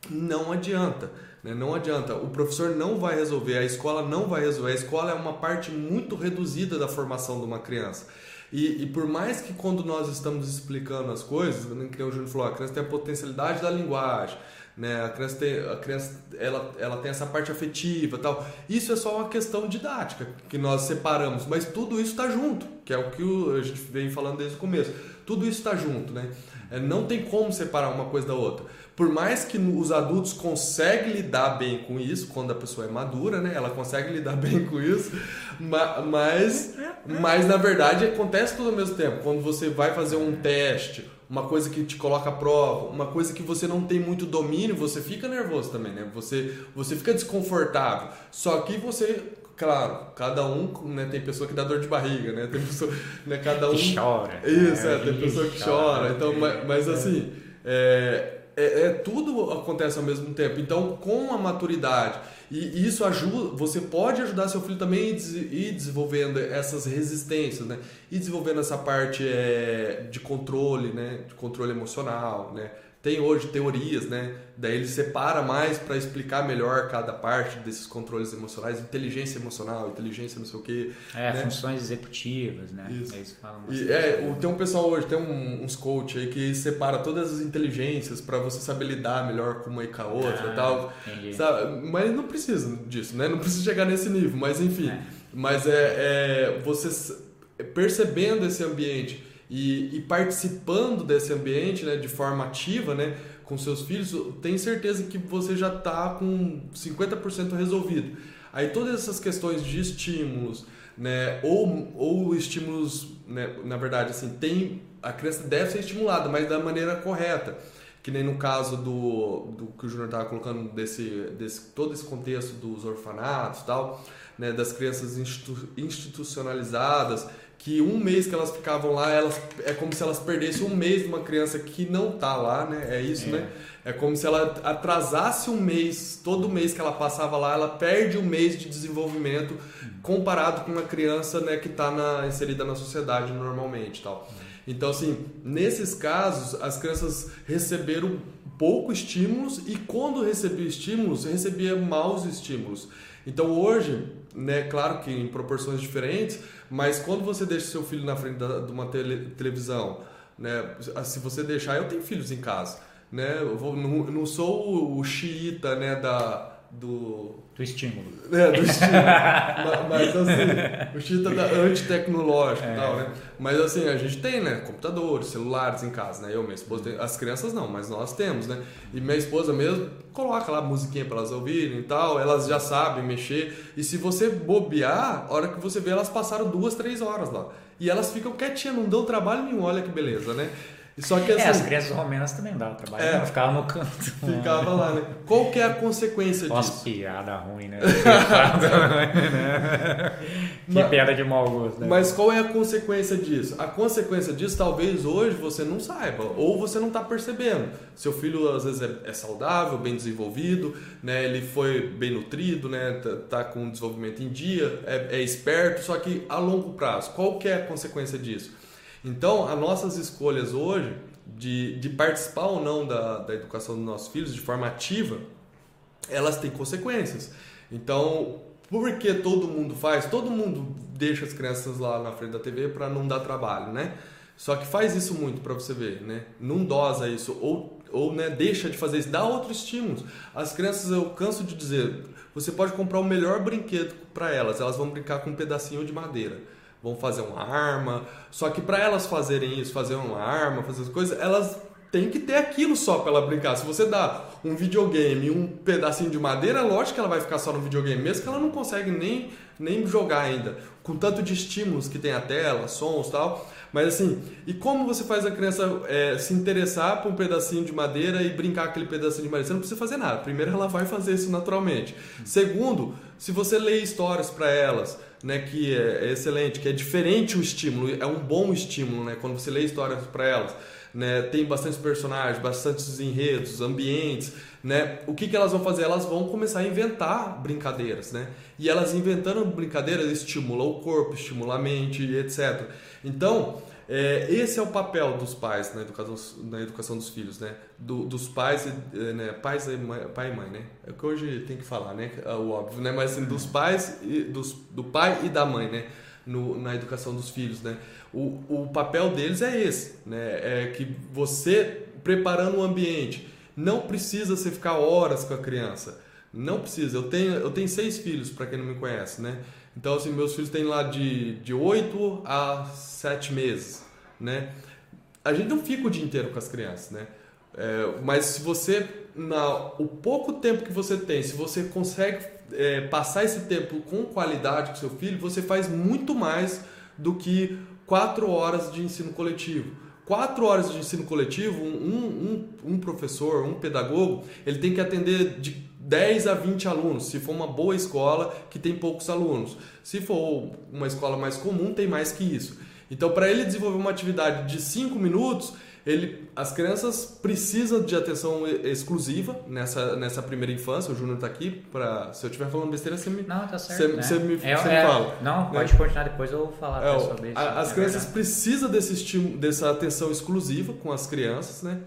não adianta. Né? Não adianta. O professor não vai resolver, a escola não vai resolver. A escola é uma parte muito reduzida da formação de uma criança. E, e, por mais que quando nós estamos explicando as coisas, que o Júnior falou, a criança tem a potencialidade da linguagem, né? A criança tem, a criança ela, ela tem essa parte afetiva, tal. Isso é só uma questão didática que nós separamos, mas tudo isso está junto, que é o que a gente vem falando desde o começo. Tudo isso está junto, né? É, não tem como separar uma coisa da outra por mais que os adultos conseguem lidar bem com isso, quando a pessoa é madura, né? Ela consegue lidar bem com isso, mas, mas na verdade acontece tudo ao mesmo tempo. Quando você vai fazer um teste, uma coisa que te coloca à prova, uma coisa que você não tem muito domínio, você fica nervoso também, né? Você, você fica desconfortável. Só que você claro, cada um, né, tem pessoa que dá dor de barriga, né? Tem pessoa, né, cada um que chora. Isso, é, é tem pessoa que chora. Então, mas, mas assim, é, é, é, tudo acontece ao mesmo tempo. Então, com a maturidade, e isso ajuda, você pode ajudar seu filho também ir desenvolvendo essas resistências, né? E desenvolvendo essa parte é, de controle, né? De controle emocional, né? Tem hoje teorias, né? Daí ele separa mais para explicar melhor cada parte desses controles emocionais, inteligência emocional, inteligência não sei o quê. É, né? funções executivas, né? Isso. Que falam e, é, tem um pessoal hoje, tem um, uns coach aí que separa todas as inteligências para você saber lidar melhor com uma e com a outra ah, e tal. Sabe? Mas não precisa disso, né? Não precisa chegar nesse nível, mas enfim. É. Mas é, é você percebendo esse ambiente e, e, participando desse ambiente né, de forma ativa né, com seus filhos, tem certeza que você já está com 50% resolvido. Aí todas essas questões de estímulos, né, ou, ou estímulos, né, na verdade, assim, tem a criança deve ser estimulada, mas da maneira correta. Que nem no caso do, do que o Júnior estava colocando, desse, desse, todo esse contexto dos orfanatos tal, né, das crianças institu, institucionalizadas, que um mês que elas ficavam lá, elas é como se elas perdessem um mês de uma criança que não tá lá, né? É isso, é. né? É como se ela atrasasse um mês, todo mês que ela passava lá, ela perde um mês de desenvolvimento comparado com uma criança, né, que está na, inserida na sociedade normalmente, tal. Então, assim, nesses casos, as crianças receberam pouco estímulos e quando recebia estímulos, recebia maus estímulos. Então, hoje, né, claro que em proporções diferentes, mas quando você deixa seu filho na frente da, de uma tele, televisão, né, se você deixar, eu tenho filhos em casa, né, eu vou, não, não sou o, xiita, né, da do do estímulo. É, do estímulo. mas, assim, o Chita da antitecnológico e é. tal, né? Mas assim, a gente tem, né? Computadores, celulares em casa, né? Eu, minha esposa, tem, as crianças não, mas nós temos, né? E minha esposa mesmo coloca lá musiquinha para elas ouvirem e tal, elas já sabem mexer. E se você bobear, a hora que você vê, elas passaram duas, três horas lá. E elas ficam quietinhas, não dão trabalho nenhum, olha que beleza, né? Só que, assim, é, as crianças romenas também davam trabalho, é, ficavam no canto. Ficava lá, né? Qual que é a consequência Nossa, disso? piada ruim, né? que Mas- piada de mau gosto, né? Mas qual é a consequência disso? A consequência disso, talvez hoje você não saiba, ou você não está percebendo. Seu filho às vezes é, é saudável, bem desenvolvido, né? ele foi bem nutrido, né? tá, tá com desenvolvimento em dia, é, é esperto, só que a longo prazo, qual que é a consequência disso? Então, as nossas escolhas hoje de, de participar ou não da, da educação dos nossos filhos de forma ativa, elas têm consequências. Então, por que todo mundo faz? Todo mundo deixa as crianças lá na frente da TV para não dar trabalho, né? Só que faz isso muito para você ver, né? Não dosa isso ou ou né, deixa de fazer isso, dá outros estímulos. As crianças, eu canso de dizer, você pode comprar o melhor brinquedo para elas, elas vão brincar com um pedacinho de madeira. Vão fazer uma arma, só que para elas fazerem isso, fazer uma arma, fazer as coisas, elas têm que ter aquilo só para ela brincar. Se você dá um videogame um pedacinho de madeira, lógico que ela vai ficar só no videogame, mesmo que ela não consegue nem, nem jogar ainda. Com tanto de estímulos que tem a tela, sons tal. Mas assim, e como você faz a criança é, se interessar por um pedacinho de madeira e brincar aquele pedacinho de madeira? Você não precisa fazer nada. Primeiro, ela vai fazer isso naturalmente. Segundo, se você lê histórias para elas, né, que é excelente, que é diferente o estímulo, é um bom estímulo, né, quando você lê histórias para elas. Né, tem bastantes personagens, bastantes enredos, ambientes, né? O que, que elas vão fazer? Elas vão começar a inventar brincadeiras, né? E elas inventando brincadeiras estimula o corpo, estimula a mente, etc. Então, é, esse é o papel dos pais na educação, na educação dos filhos, né? Do, dos pais, é, né? Pais e mãe, pai e mãe, né? É o que hoje tem que falar, né? É o óbvio, né? Mas assim, dos pais, e, dos, do pai e da mãe, né? No, na educação dos filhos, né? O, o papel deles é esse, né? É que você preparando o ambiente, não precisa você ficar horas com a criança. Não precisa. Eu tenho, eu tenho seis filhos, para quem não me conhece, né? Então, assim, meus filhos têm lá de, de 8 a 7 meses, né? A gente não fica o dia inteiro com as crianças, né? É, mas se você, na, o pouco tempo que você tem, se você consegue é, passar esse tempo com qualidade com seu filho, você faz muito mais do que 4 horas de ensino coletivo. Quatro horas de ensino coletivo, um, um, um professor, um pedagogo, ele tem que atender de 10 a 20 alunos, se for uma boa escola que tem poucos alunos. Se for uma escola mais comum, tem mais que isso. Então, para ele desenvolver uma atividade de 5 minutos, ele, as crianças precisam de atenção exclusiva nessa, nessa primeira infância. O Júnior está aqui para. Se eu estiver falando besteira, você me. Não, tá certo. Você, né? você me, é, você é, me fala. Não, né? pode continuar depois, eu vou falar É, sobre isso. a- as é crianças precisam desse estímulo, dessa atenção exclusiva com as crianças, né?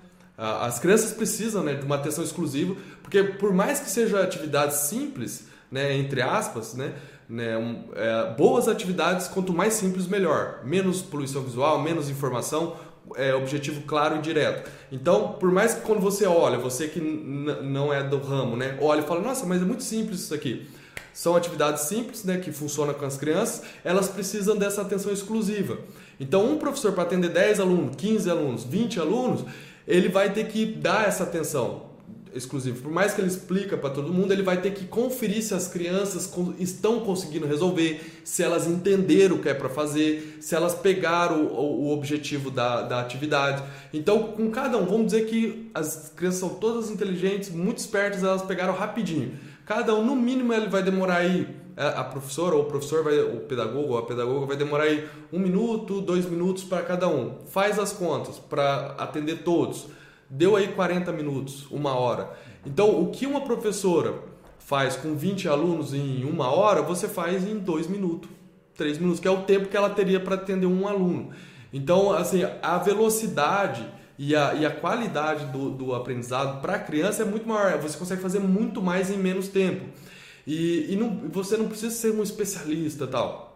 As crianças precisam né, de uma atenção exclusiva, porque por mais que sejam atividades simples, né, entre aspas, né, né, um, é, boas atividades, quanto mais simples, melhor. Menos poluição visual, menos informação, é, objetivo claro e direto. Então, por mais que quando você olha, você que não é do ramo, né, olha e fala, nossa, mas é muito simples isso aqui. São atividades simples, né, que funcionam com as crianças, elas precisam dessa atenção exclusiva. Então, um professor para atender 10 alunos, 15 alunos, 20 alunos, ele vai ter que dar essa atenção exclusiva. Por mais que ele explica para todo mundo, ele vai ter que conferir se as crianças estão conseguindo resolver, se elas entenderam o que é para fazer, se elas pegaram o, o- o objetivo da, da atividade. Então, com cada um, vamos dizer que as crianças são todas inteligentes, muito espertas, elas pegaram rapidinho. Cada um, no mínimo, ele vai demorar aí, a a professora ou o professor, vai, o pedagogo ou a pedagoga vai demorar aí um minuto, dois minutos para cada um. Faz as contas para atender todos. Deu aí 40 minutos, uma hora. Então, o que uma professora faz com 20 alunos em uma hora, você faz em dois minutos, três minutos, que é o tempo que ela teria para atender um aluno. Então, assim, a velocidade e a, e a qualidade do, do aprendizado para a criança é muito maior. Você consegue fazer muito mais em menos tempo. E, e não, você não precisa ser um especialista tal.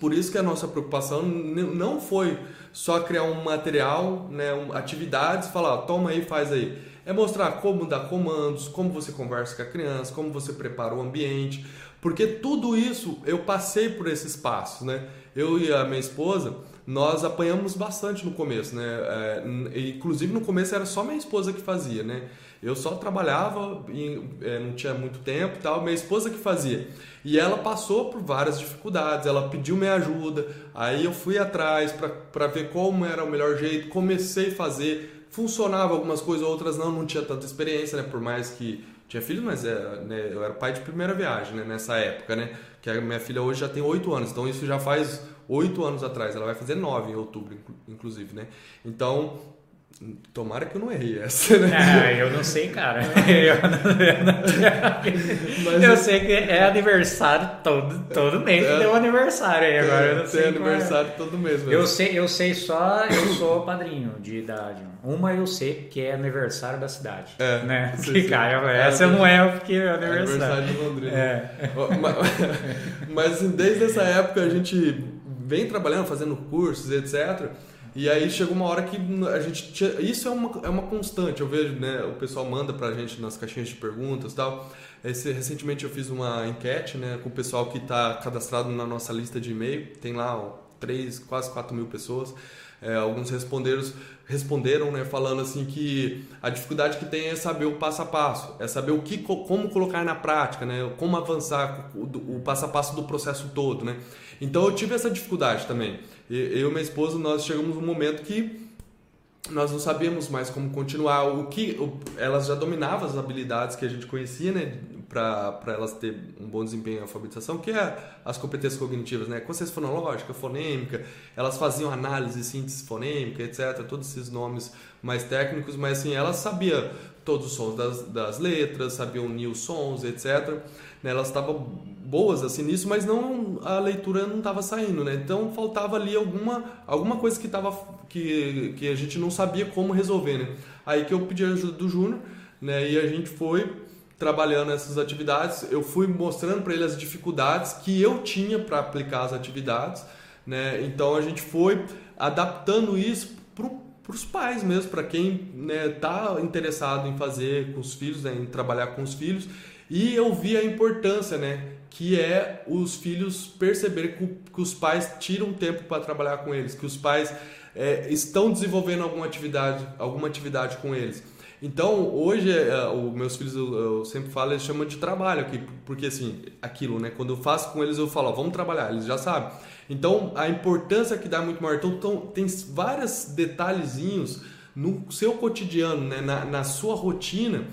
Por isso que a nossa preocupação não foi só criar um material, né, atividades, falar, toma aí, faz aí. É mostrar como dar comandos, como você conversa com a criança, como você prepara o ambiente, porque tudo isso eu passei por esses passos, né? Eu e a minha esposa, nós apanhamos bastante no começo, né? É, inclusive no começo era só minha esposa que fazia, né? Eu só trabalhava e é, não tinha muito tempo tal, minha esposa que fazia. E ela passou por várias dificuldades, ela pediu minha ajuda, aí eu fui atrás para ver como era o melhor jeito, comecei a fazer, funcionava algumas coisas, outras não, não tinha tanta experiência, né? Por mais que tinha filho, mas é, né, eu era pai de primeira viagem né, nessa época, né? Que a minha filha hoje já tem oito anos, então isso já faz oito anos atrás. Ela vai fazer nove em outubro, inclusive, né? Então Tomara que eu não errei essa, né? Ah, eu não sei, cara. Eu, não, eu, não, eu sei que é aniversário todo, todo mês é, tem um aniversário aí agora. eu não tem sei aniversário é. todo mês mesmo. Eu sei, eu sei só, eu sou padrinho de idade. Uma eu sei que é aniversário da cidade. É. Né? Sim, que, cara, essa é, não é porque é aniversário. aniversário de Londrina. É. Mas, mas desde essa época a gente vem trabalhando, fazendo cursos, etc. E aí chegou uma hora que a gente tinha, isso é uma, é uma constante, eu vejo, né, o pessoal manda pra gente nas caixinhas de perguntas tal. Esse, recentemente eu fiz uma enquete, né, com o pessoal que está cadastrado na nossa lista de e-mail, tem lá ó, 3, quase 4 mil pessoas. É, alguns responderam, responderam né, falando assim que a dificuldade que tem é saber o passo a passo, é saber o que, como colocar na prática, né, como avançar o, o passo a passo do processo todo. Né? Então eu tive essa dificuldade também. Eu e minha esposa, nós chegamos num momento que nós não sabíamos mais como continuar. O que o, elas já dominavam as habilidades que a gente conhecia, né, para elas ter um bom desempenho em alfabetização, que é as competências cognitivas, né, consciência fonológica, fonêmica. Elas faziam análise, síntese fonêmica, etc. Todos esses nomes mais técnicos, mas assim elas sabiam todos os sons das, das letras, sabiam unir os sons, etc. Né, elas estavam boas assim nisso, mas não a leitura não estava saindo, né? Então faltava ali alguma alguma coisa que tava que, que a gente não sabia como resolver, né? Aí que eu pedi a ajuda do Júnior, né? E a gente foi trabalhando essas atividades, eu fui mostrando para ele as dificuldades que eu tinha para aplicar as atividades, né? Então a gente foi adaptando isso para os pais mesmo, para quem está né, interessado em fazer com os filhos, né, em trabalhar com os filhos e eu vi a importância, né? Que é os filhos perceberem que, os pais tiram tempo para trabalhar com eles, que os pais é, estão desenvolvendo alguma atividade, alguma atividade com eles. Então, hoje, é, os meus filhos, eu, eu, sempre falo, eles chamam de trabalho aqui, porque assim, aquilo, né? Quando eu faço com eles, eu falo, ó, vamos trabalhar, eles já sabem. Então, a importância que dá muito maior. Então, então tem vários detalhezinhos no seu cotidiano, né? na, na sua rotina,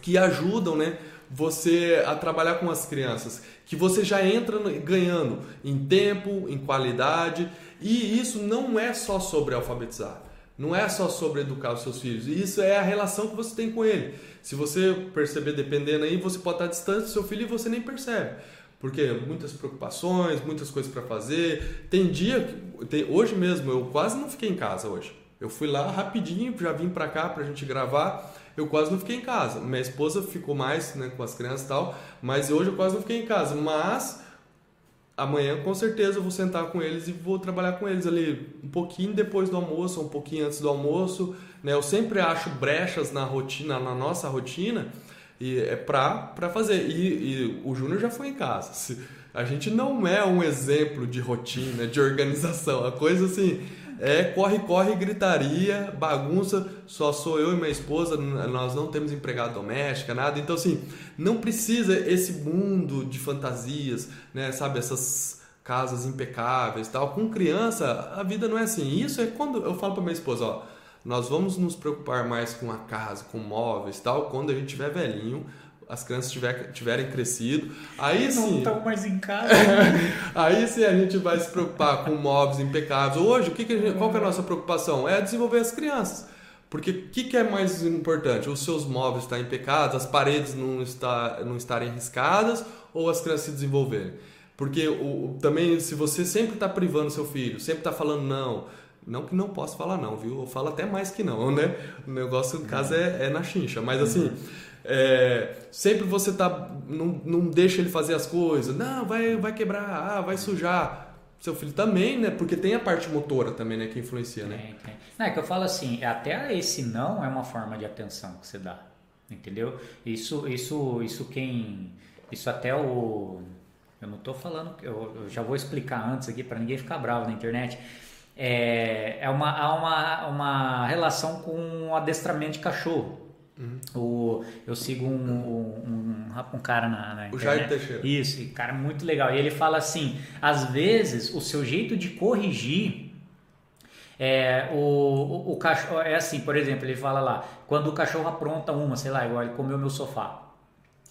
que ajudam, né? Você a trabalhar com as crianças, que você já entra ganhando em tempo, em qualidade, e isso não é só sobre alfabetizar. Não é só sobre educar os seus filhos. Isso é a relação que você tem com ele. Se você perceber dependendo aí, você pode estar distante do seu filho e você nem percebe. Porque muitas preocupações, muitas coisas para fazer. Tem dia, tem, hoje mesmo, eu quase não fiquei em casa hoje. Eu fui lá rapidinho, já vim para cá para a gente gravar eu quase não fiquei em casa. Minha esposa ficou mais né, com as crianças e tal, mas hoje eu quase não fiquei em casa. Mas amanhã com certeza eu vou sentar com eles e vou trabalhar com eles ali um pouquinho depois do almoço, um pouquinho antes do almoço. Né? Eu sempre acho brechas na rotina, na nossa rotina, e é pra, pra fazer. E, e o Júnior já foi em casa. A gente não é um exemplo de rotina, de organização. A coisa assim é corre, corre, gritaria, bagunça. Só sou eu e minha esposa, nós não temos empregada doméstica, nada. Então, assim, não precisa esse mundo de fantasias, né? Sabe, essas casas impecáveis tal. Com criança, a vida não é assim. Isso é quando eu falo para minha esposa, ó, nós vamos nos preocupar mais com a casa, com móveis tal, quando a gente tiver velhinho as crianças tiver, tiverem crescido, aí não sim. estão mais em casa. aí sim a gente vai se preocupar com móveis impecáveis. Hoje, o que, que gente, qual que é a nossa preocupação? É desenvolver as crianças. Porque o que, que, é mais importante? Os seus móveis estarem impecáveis, as paredes não, está, não estarem riscadas ou as crianças se desenvolverem? Porque o, também, se você sempre está privando seu filho, sempre está falando não, não que não posso falar não, viu? Eu falo até mais que não, né? O negócio, no caso, é, é na chincha. Mas assim, é, sempre você tá não, não deixa ele fazer as coisas. Não, vai, vai quebrar, ah, vai sujar. Seu filho também, né? Porque tem a parte motora também, né? Que influencia, né? Tem, tem. Não, é que eu falo assim, até esse não é uma forma de atenção que você dá. Entendeu? Isso, isso, isso quem... Isso até o... Eu não estou falando... Eu, eu já vou explicar antes aqui para ninguém ficar bravo na internet. é, é uma, há uma, uma relação com o adestramento de cachorro. Uhum. O, eu sigo um, um, um, um cara na, na O Jair Teixeira. Isso, cara muito legal. E ele fala assim: às vezes o seu jeito de corrigir é, o, o, o, cachorro é assim, por exemplo, ele fala lá, quando o cachorro apronta uma, sei lá, igual ele comeu meu sofá.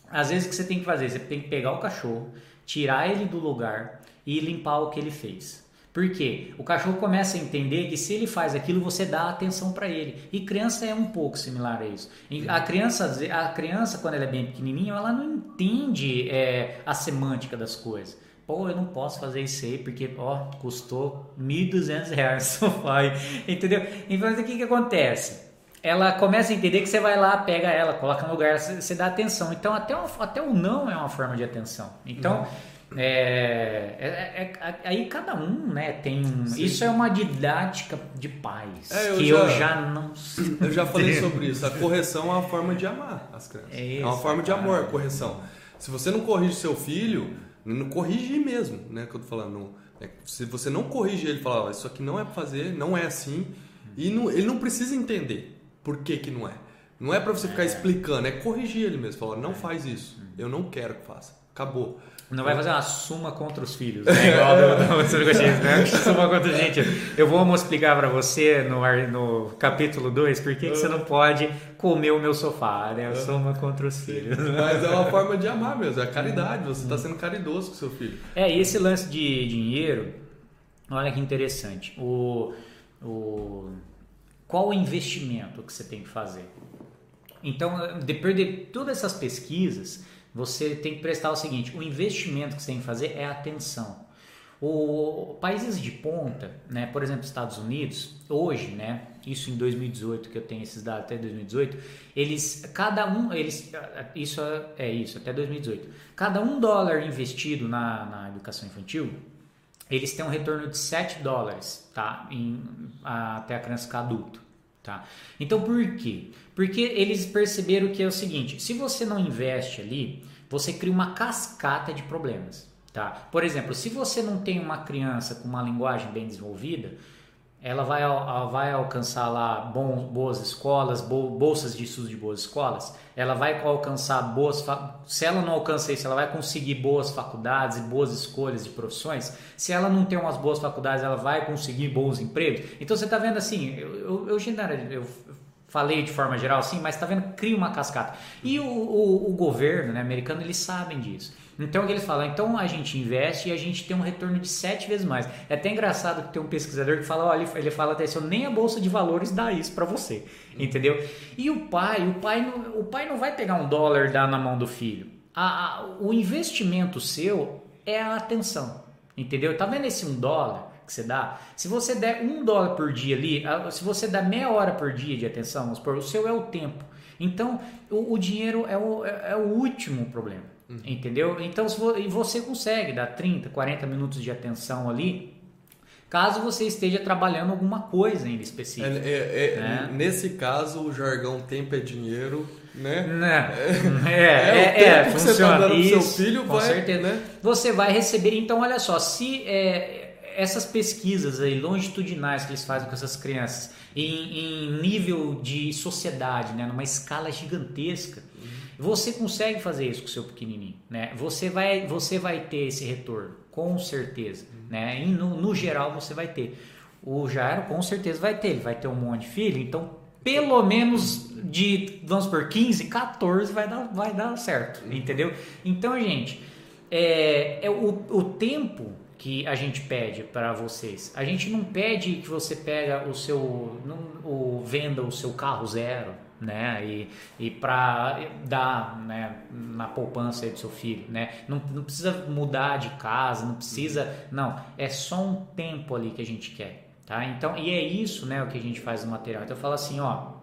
Às vezes o que você tem que fazer, você tem que pegar o cachorro, tirar ele do lugar e limpar o que ele fez. Por quê? O cachorro começa a entender que se ele faz aquilo, você dá atenção para ele. E criança é um pouco similar a isso. A criança, a criança quando ela é bem pequenininha, ela não entende é, a semântica das coisas. Pô, eu não posso fazer isso aí porque, ó, custou R$ 1.200 o sofá, entendeu? Então, o que que acontece? Ela começa a entender que você vai lá, pega ela, coloca no lugar, você dá atenção. Então, até, o, até o não é uma forma de atenção. Então... Uhum é, é, é, é, aí cada um, né, tem. Sim. Isso é uma didática de pais é, eu que já, eu já não sei. Eu já falei sobre isso. A correção é uma forma de amar as crianças. É, é uma forma de amor, a correção. Se você não corrige seu filho, não corrige mesmo, né? Que eu tô falando. É, se você não corrige ele, fala, isso aqui não é para fazer, não é assim, e não, ele não precisa entender por que que não é. Não é para você ficar explicando, é corrigir ele mesmo. Falar, não faz isso. Eu não quero que faça. Acabou. Não vai fazer uma suma contra os filhos, né? Igual do, do, do né? Suma contra gente. Eu vou explicar para você no, no capítulo 2 por que, que você não pode comer o meu sofá, né? Suma contra os filhos. Mas é uma forma de amar mesmo, é caridade. Você está sendo caridoso com seu filho. É, e esse lance de dinheiro, olha que interessante. O, o, qual o investimento que você tem que fazer? Então, depois de todas essas pesquisas você tem que prestar o seguinte: o investimento que você tem que fazer é atenção. O países de ponta, né, por exemplo, Estados Unidos, hoje, né, isso em 2018 que eu tenho esses dados até 2018, eles cada um, eles isso é isso até 2018, cada um dólar investido na, na educação infantil, eles têm um retorno de 7 dólares, tá, em, até a criança ficar adulto. Tá? Então por quê? Porque eles perceberam que é o seguinte: se você não investe ali, você cria uma cascata de problemas. Tá? Por exemplo, se você não tem uma criança com uma linguagem bem desenvolvida, ela vai, ela vai alcançar lá boas escolas, bolsas de estudo de boas escolas, ela vai alcançar boas. Se ela não alcança isso, ela vai conseguir boas faculdades e boas escolhas de profissões. Se ela não tem umas boas faculdades, ela vai conseguir bons empregos. Então você está vendo assim, eu, eu, eu, eu falei de forma geral, sim, mas está vendo, cria uma cascata. E o, o, o governo né, americano, eles sabem disso. Então o que eles falam? Então a gente investe e a gente tem um retorno de sete vezes mais. É até engraçado que tem um pesquisador que fala, olha, ele fala até assim, nem a bolsa de valores dá isso para você, entendeu? E o pai, o pai não, o pai não vai pegar um dólar e dar na mão do filho. A, a, o investimento seu é a atenção, entendeu? Tá vendo esse um dólar? Que você dá, se você der um dólar por dia ali, se você dá meia hora por dia de atenção, vamos supor, o seu é o tempo. Então, o, o dinheiro é o, é, é o último problema. Uhum. Entendeu? Então, se você consegue dar 30, 40 minutos de atenção ali, caso você esteja trabalhando alguma coisa ainda específica. É, é, é, né? Nesse caso, o jargão tempo é dinheiro, né? né? É, é, é, é funciona. Você tá Isso, seu filho, com vai, certeza. Né? Você vai receber. Então, olha só, se essas pesquisas aí longitudinais que eles fazem com essas crianças em, em nível de sociedade, né, numa escala gigantesca, uhum. você consegue fazer isso com o seu pequenininho, né? Você vai, você vai ter esse retorno, com certeza, uhum. né? E no, no geral você vai ter. O Jairo com certeza vai ter, ele vai ter um monte de filho, então pelo menos de, vamos por 15, 14 vai dar, vai dar certo, uhum. entendeu? Então, gente, é, é o, o tempo que a gente pede para vocês. A gente não pede que você pega o seu, não, o, venda o seu carro zero, né? E, e para dar né, na poupança do seu filho, né? Não, não precisa mudar de casa, não precisa, não. É só um tempo ali que a gente quer, tá? Então, e é isso, né? O que a gente faz no material. Então eu falo assim, ó,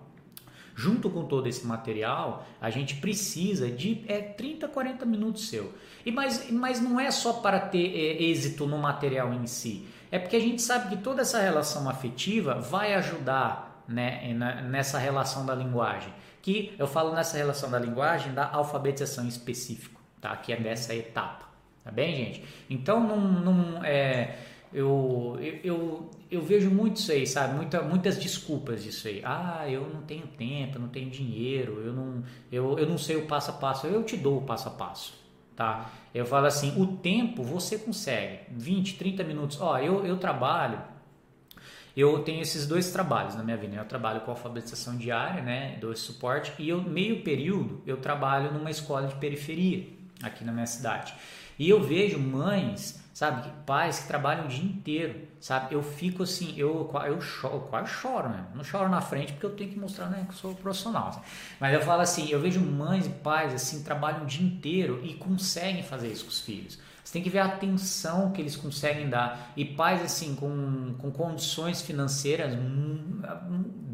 junto com todo esse material, a gente precisa de é, 30, 40 minutos seu. E mas, mas não é só para ter é, êxito no material em si. É porque a gente sabe que toda essa relação afetiva vai ajudar né, nessa relação da linguagem. Que eu falo nessa relação da linguagem da alfabetização específica, tá? que é dessa etapa. Tá bem, gente? Então, não, não é eu, eu, eu, vejo muito isso aí, sabe? Muita, muitas desculpas disso aí. Ah, eu não tenho tempo, eu não tenho dinheiro, eu não, eu, eu não sei o passo a passo. Eu te dou o passo a passo, tá? Eu falo assim, o tempo você consegue, 20, 30 minutos. Ó, eu, eu trabalho, eu tenho esses dois trabalhos na minha vida. Eu trabalho com alfabetização diária, né, dou esse suporte, e eu meio período eu trabalho numa escola de periferia aqui na minha cidade. E eu vejo mães sabe? Pais que trabalham o dia inteiro, sabe? Eu fico assim, eu, eu, choro, eu quase choro mesmo. Não choro na frente porque eu tenho que mostrar né, que eu sou profissional. Sabe? Mas eu falo assim, eu vejo mães e pais assim, trabalham o dia inteiro e conseguem fazer isso com os filhos. Você tem que ver a atenção que eles conseguem dar. E pais assim, com, com condições financeiras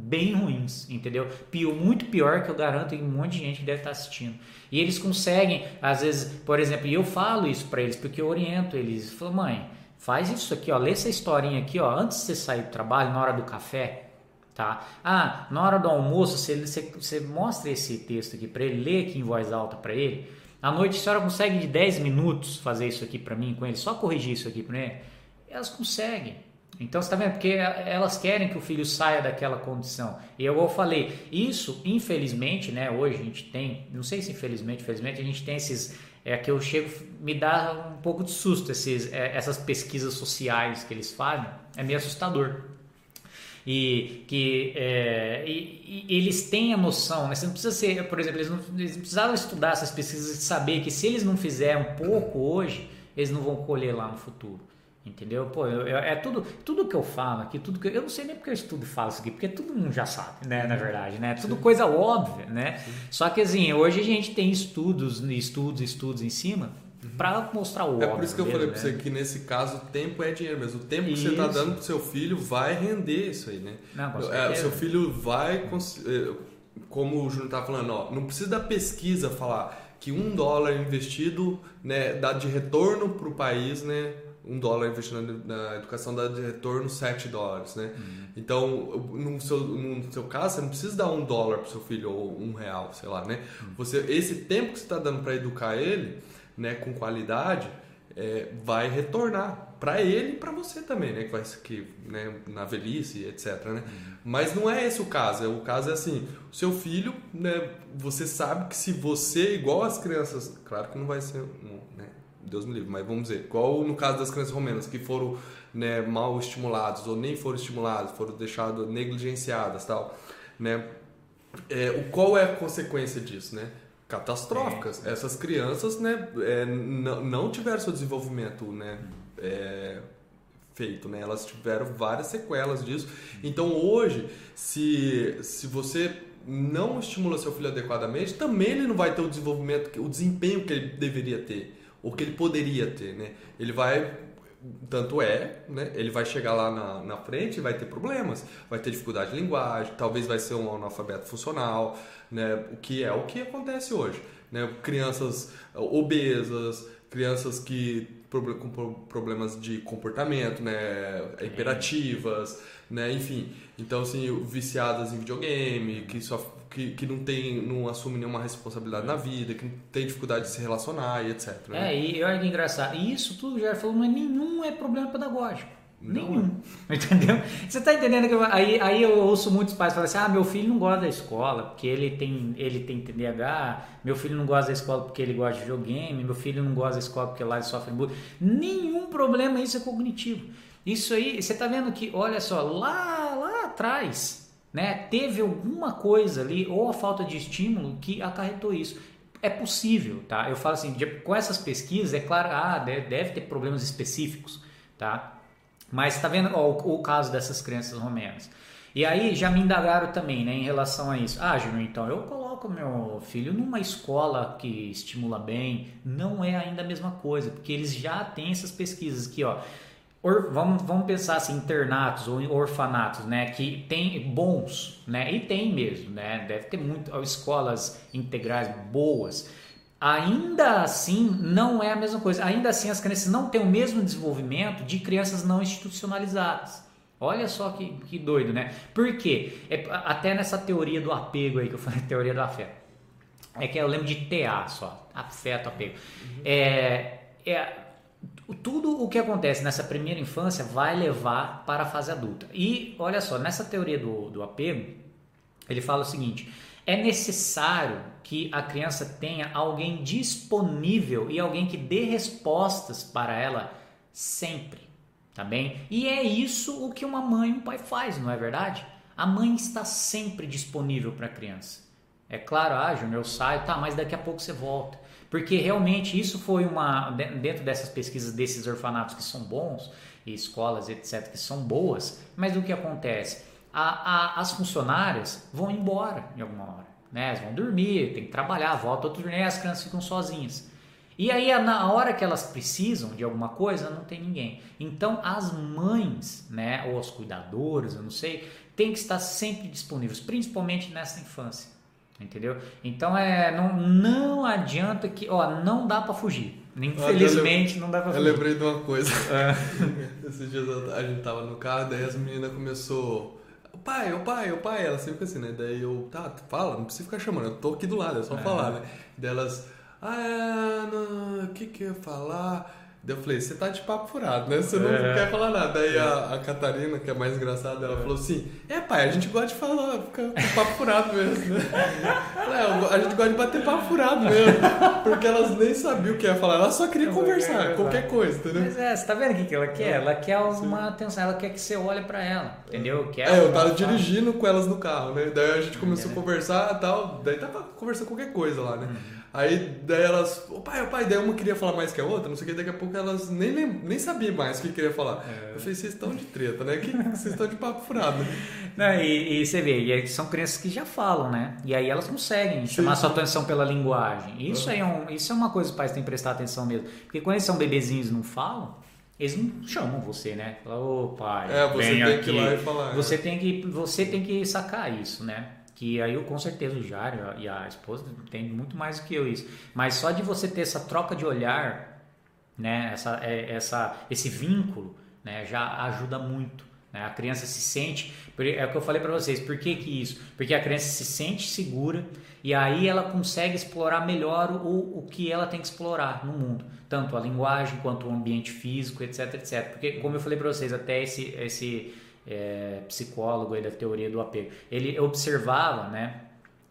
bem ruins, entendeu? Pior, muito pior que eu garanto em um monte de gente deve estar assistindo. E eles conseguem, às vezes, por exemplo, e eu falo isso para eles porque eu oriento eles. Falo, mãe, faz isso aqui, ó, lê essa historinha aqui, ó, antes de você sair do trabalho, na hora do café, tá? Ah, na hora do almoço, você, você, você mostra esse texto aqui para ele, lê aqui em voz alta para ele. À noite, a senhora consegue de 10 minutos fazer isso aqui para mim com ele, só corrigir isso aqui para ele? Elas conseguem. Então você está vendo? Porque elas querem que o filho saia daquela condição. E eu falei, isso, infelizmente, né? Hoje a gente tem, não sei se infelizmente, infelizmente, a gente tem esses. É que eu chego, me dá um pouco de susto esses, é, essas pesquisas sociais que eles fazem, é meio assustador. E que é, e, e eles têm a noção, né? Você não precisa ser, por exemplo, eles não, eles não precisavam estudar essas pesquisas e saber que se eles não fizerem um pouco hoje, eles não vão colher lá no futuro. Entendeu? Pô, eu, eu, é tudo, tudo que eu falo aqui, tudo que eu não sei nem porque eu estudo e falo isso aqui, porque todo mundo já sabe, né, na verdade, né? Tudo Sim. coisa óbvia, né? Sim. Só que assim, hoje a gente tem estudos, estudos, estudos em cima uhum. para mostrar o óbvio. É por isso que eu mesmo, falei para né? você que nesse caso o tempo é dinheiro mesmo. O tempo isso. que você está dando pro seu filho vai render isso aí, né? Não, com é, o seu filho vai, é, como o Júnior tá falando, ó, não precisa da pesquisa falar que um dólar investido, né, dá de retorno para o país, né? um dólar investindo na educação dá de retorno 7 dólares, né? Uhum. Então, no seu, no seu caso, você não precisa dar um dólar para seu filho ou um real, sei lá, né? Uhum. Você, esse tempo que você está dando para educar ele, né, com qualidade, é, vai retornar para ele e para você também, né? Que vai que, né, na velhice, etc. Né? Uhum. Mas não é esse o caso. O caso é assim: o seu filho, né? Você sabe que se você, igual as crianças, claro que não vai ser, né? Deus me livre, mas vamos dizer, igual no caso das crianças romenas que foram né, mal estimulados ou nem foram estimulados, foram deixados negligenciadas tal, né? É, o, qual é a consequência disso, né? Catastróficas. É. Essas crianças, né, é, não tiveram seu desenvolvimento, né, é, feito, né? Elas tiveram várias sequelas disso. Então hoje, se, se você não estimula seu filho adequadamente, também ele não vai ter o desenvolvimento, o desempenho que ele deveria ter o que ele poderia ter, né? Ele vai tanto é, né? Ele vai chegar lá na, na frente e vai ter problemas, vai ter dificuldade de linguagem, talvez vai ser um analfabeto funcional, né? O que é o que acontece hoje, né? Crianças obesas, crianças que com problemas de comportamento, né? Imperativas, né? Enfim, então assim, viciadas em videogame, que só que, que não tem, não assume nenhuma responsabilidade na vida, que tem dificuldade de se relacionar e etc. Né? É, e olha que engraçado. E isso tudo já falou, não é nenhum é problema pedagógico. Não. Nenhum. Entendeu? Você está entendendo que eu, aí, aí eu ouço muitos pais falarem assim: ah, meu filho não gosta da escola porque ele tem, ele tem TDAH, meu filho não gosta da escola porque ele gosta de videogame, meu filho não gosta da escola porque lá ele sofre bullying. Nenhum problema, isso é cognitivo. Isso aí, você está vendo que, olha só, lá, lá atrás, né? Teve alguma coisa ali, ou a falta de estímulo, que acarretou isso. É possível, tá? Eu falo assim, com essas pesquisas, é claro, ah, deve, ter problemas específicos, tá? Mas tá vendo ó, o, o, caso dessas crianças romenas. E aí já me indagaram também, né, em relação a isso. Ah, Júnior, então eu coloco meu filho numa escola que estimula bem. Não é ainda a mesma coisa, porque eles já têm essas pesquisas aqui, ó. Or, vamos, vamos pensar assim, internatos ou orfanatos, né, que tem bons, né, e tem mesmo, né, deve ter muito escolas integrais boas. Ainda assim, não é a mesma coisa. Ainda assim, as crianças não têm o mesmo desenvolvimento de crianças não institucionalizadas. Olha só que, que doido, né? Por quê? É, até nessa teoria do apego aí que eu falei, teoria do afeto. É que eu lembro de TA só, afeto, apego. Uhum. É, é tudo o que acontece nessa primeira infância vai levar para a fase adulta. E olha só, nessa teoria do, do apego, ele fala o seguinte: é necessário que a criança tenha alguém disponível e alguém que dê respostas para ela sempre, tá bem? E é isso o que uma mãe e um pai faz, não é verdade? A mãe está sempre disponível para a criança. É claro, ah, Júnior, eu saio, tá, mas daqui a pouco você volta. Porque realmente isso foi uma. Dentro dessas pesquisas desses orfanatos que são bons, e escolas, etc., que são boas, mas o que acontece? A, a, as funcionárias vão embora em alguma hora. Né? Elas vão dormir, tem que trabalhar, volta outro dia as crianças ficam sozinhas. E aí, na hora que elas precisam de alguma coisa, não tem ninguém. Então, as mães, né, ou os cuidadores, eu não sei, têm que estar sempre disponíveis, principalmente nessa infância. Entendeu? Então é não, não adianta que, ó, não dá para fugir. Infelizmente não dá para fugir. Eu lembrei de uma coisa. É. Esses dias a gente tava no carro, daí as meninas começou o pai, o pai, o pai, ela sempre assim, né? Daí eu, tá, fala, não precisa ficar chamando, eu tô aqui do lado, é só é. falar, né? Daí elas, ah, o que que eu ia falar? Daí eu falei, você tá de papo furado, né? Você não é. quer falar nada. Daí a, a, Catarina, que é mais engraçada, ela é. falou assim: É, pai, a gente gosta de falar, fica com papo furado mesmo, né? é, a gente gosta de bater papo furado mesmo. Porque elas nem sabiam o que ia falar, ela só queria conversar, qualquer coisa, entendeu? Mas é, você tá vendo o que ela quer? Ela quer uma Sim. atenção, ela quer que você olhe pra ela, entendeu? Quer é, eu tava dirigindo com elas no carro, né? Daí a gente começou a conversar e tal, daí tava conversando qualquer coisa lá, né? Uhum. Aí daí elas, o pai, o pai, daí uma queria falar mais que a outra, não sei o que, daqui a pouco elas nem, nem sabiam mais o que queria falar. É. Eu falei, vocês estão de treta, né? Que, vocês estão de papo furado. Não, e, e, você vê, e são crianças que já falam, né? E aí elas conseguem Sim. chamar sua atenção pela linguagem. Isso, uhum. é um, isso é uma coisa que os pais têm que prestar atenção mesmo. Porque quando eles são bebezinhos e não falam, eles não chamam você, né? Fala, ô pai, é, você tem aqui. que ir lá e falar. Você, é. tem que, você tem que sacar isso, né? Que aí eu com certeza o Jário e a esposa tem muito mais do que eu isso. Mas só de você ter essa troca de olhar, né, essa, é, essa, esse vínculo, né, já ajuda muito. Né? A criança se sente, é o que eu falei para vocês, por que, que isso? Porque a criança se sente segura e aí ela consegue explorar melhor o, o que ela tem que explorar no mundo, tanto a linguagem quanto o ambiente físico, etc, etc. Porque como eu falei para vocês, até esse, esse é, psicólogo aí da teoria do apego, ele observava, né,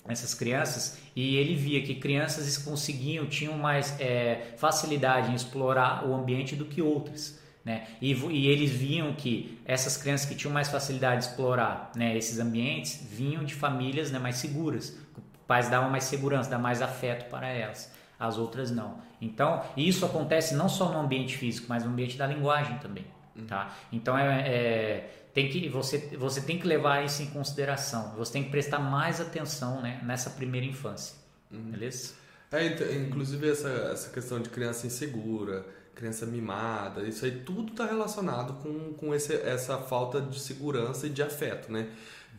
essas crianças e ele via que crianças conseguiam, tinham mais é, facilidade em explorar o ambiente do que outras. Né? E, e, eles viam que essas crianças que tinham mais facilidade de explorar né, esses ambientes vinham de famílias né, mais seguras. Pais davam mais segurança, davam mais afeto para elas. As outras não. Então, isso acontece não só no ambiente físico, mas no ambiente da linguagem também. Tá? Então, é, é tem que você você tem que levar isso em consideração. Você tem que prestar mais atenção, né, nessa primeira infância. Uhum. Beleza? É, inclusive essa, essa questão de criança insegura, criança mimada, isso aí tudo está relacionado com, com esse, essa falta de segurança e de afeto, né?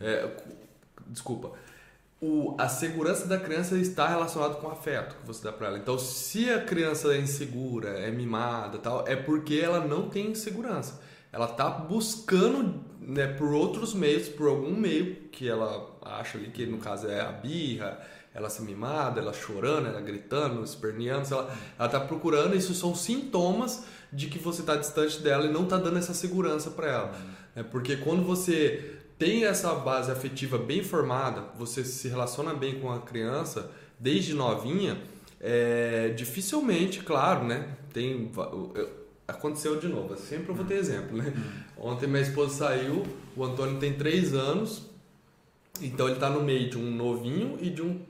É, desculpa. O, a segurança da criança está relacionada com o afeto que você dá para ela. Então, se a criança é insegura, é mimada, tal, é porque ela não tem segurança ela tá buscando né, por outros meios, por algum meio que ela acha ali que no caso é a birra, ela se mimada, ela chorando, ela gritando, esperneando, ela, ela tá procurando, isso são sintomas de que você está distante dela e não está dando essa segurança para ela. Uhum. É porque quando você tem essa base afetiva bem formada, você se relaciona bem com a criança desde novinha, é, dificilmente, claro, né? Tem, aconteceu de novo. Sempre eu vou ter exemplo, né? Ontem minha esposa saiu, o Antônio tem 3 anos, então ele está no meio de um novinho e de um.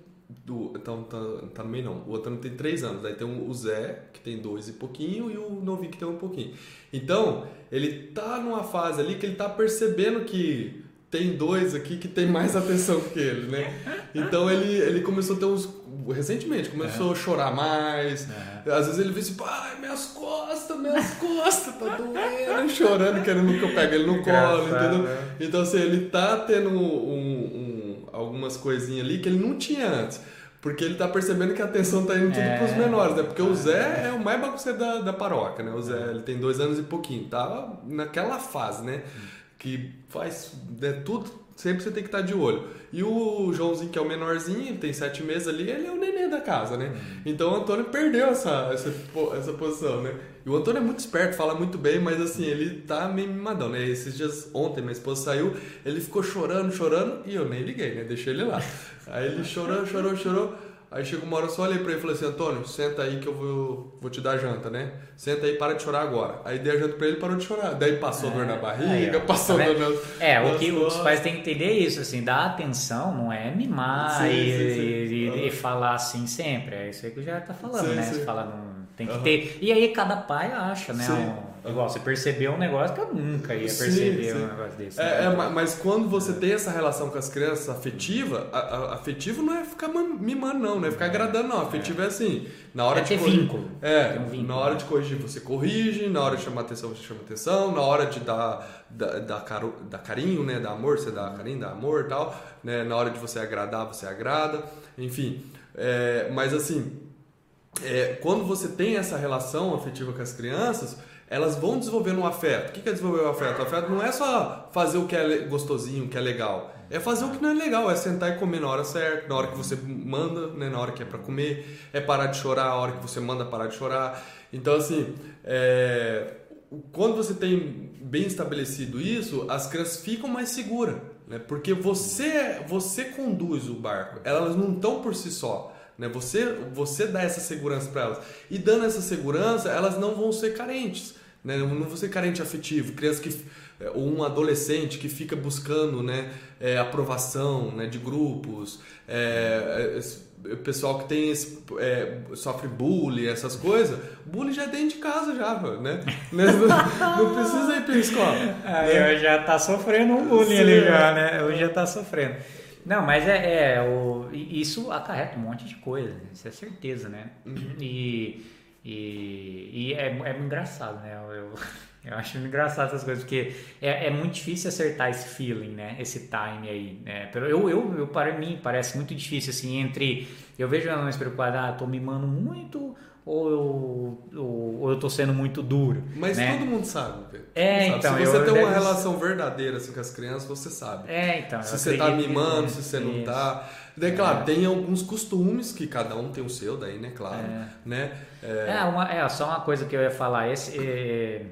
Do, então tá, tá no meio não. O Antônio tem 3 anos. Aí tem o Zé, que tem dois e pouquinho, e o novinho que tem um pouquinho. Então, ele tá numa fase ali que ele tá percebendo que tem dois aqui que tem mais atenção que ele, né? Então ele, ele começou a ter uns. Recentemente, começou é. a chorar mais. É. Às vezes ele vê assim, pai, minhas costas, minhas costas, tá doendo, chorando, querendo que eu pegue ele no colo, entendeu? Né? Então assim, ele tá tendo um, um, algumas coisinhas ali que ele não tinha antes. Porque ele tá percebendo que a atenção tá indo tudo é. pros menores, né? Porque o Zé é o mais bagunceiro da, da paróquia, né? O Zé, ele tem dois anos e pouquinho, tava naquela fase, né? Hum que faz né, tudo, sempre você tem que estar de olho. E o Joãozinho, que é o menorzinho, tem sete meses ali, ele é o neném da casa, né? Uhum. Então o Antônio perdeu essa, essa, essa posição, né? E o Antônio é muito esperto, fala muito bem, mas assim, ele tá meio mimadão, né? Esses dias, ontem, minha esposa saiu, ele ficou chorando, chorando, e eu nem liguei, né? Deixei ele lá. Aí ele chorou, chorou, chorou. Aí chegou uma hora, eu só olhei pra ele e falei assim, Antônio, senta aí que eu vou, vou te dar janta, né? Senta aí, para de chorar agora. Aí dei a janta pra ele e parou de chorar. Daí passou é, dor na barriga, aí, passou tá dor nas... É, o que os pais têm que entender é isso, assim, dar atenção não é mimar sim, e, sim, sim. E, e, e, falar assim sempre. É isso aí que o já tá falando, né? Você fala, não, tem que uhum. ter... E aí cada pai acha, né? Um, Igual, você percebeu um negócio que eu nunca ia perceber sim, sim. um negócio desse. É, né? é, mas quando você tem essa relação com as crianças afetiva, a, a, afetivo não é ficar mimando, não, não é ficar agradando, não. Afetivo é, é assim, na hora é de ter corrigir, vínculo. É, um vínculo. na hora de corrigir você corrige, na hora de chamar atenção você chama atenção, na hora de dar, dar, dar, caro, dar carinho, né, dar amor, você dá carinho, dá amor e tal, né, na hora de você agradar, você agrada, enfim. É, mas assim, é, quando você tem essa relação afetiva com as crianças, elas vão desenvolvendo um afeto. O que é desenvolver o afeto? O afeto não é só fazer o que é gostosinho, o que é legal. É fazer o que não é legal, é sentar e comer na hora certa, na hora que você manda, né, na hora que é para comer, é parar de chorar a hora que você manda parar de chorar. Então, assim, é... quando você tem bem estabelecido isso, as crianças ficam mais seguras, né? porque você, você conduz o barco, elas não estão por si só. Né? Você, você dá essa segurança para elas. E dando essa segurança, elas não vão ser carentes. Né? Não vão ser carente afetivo. Criança que ou um adolescente que fica buscando né, é, aprovação né, de grupos, é, é, pessoal que tem esse, é, sofre bullying, essas coisas, bullying já é dentro de casa já, né? não, precisa ir para a escola. Aí né? já tá sofrendo um bullying Sim, ali já, né? Hoje já tá sofrendo. Não, mas é, é o, isso acarreta um monte de coisa, isso é certeza, né? Uhum. E, e, e é, é engraçado, né? Eu, eu acho engraçado essas coisas, porque é, é muito difícil acertar esse feeling, né? Esse time aí, né? Eu, eu, eu, para mim, parece muito difícil, assim, entre... Eu vejo ela mais preocupada, ah, tô mimando muito ou eu, ou, ou eu tô sendo muito duro. Mas né? todo mundo sabe, Pedro. É, sabe. então. Se você tem uma relação verdadeira assim, com as crianças, você sabe. É, então. Se você tá mimando, se você não tá. Daí, claro, é. tem alguns costumes que cada um tem o seu, daí, né? Claro. É, né? é... é, uma, é só uma coisa que eu ia falar. Esse. É,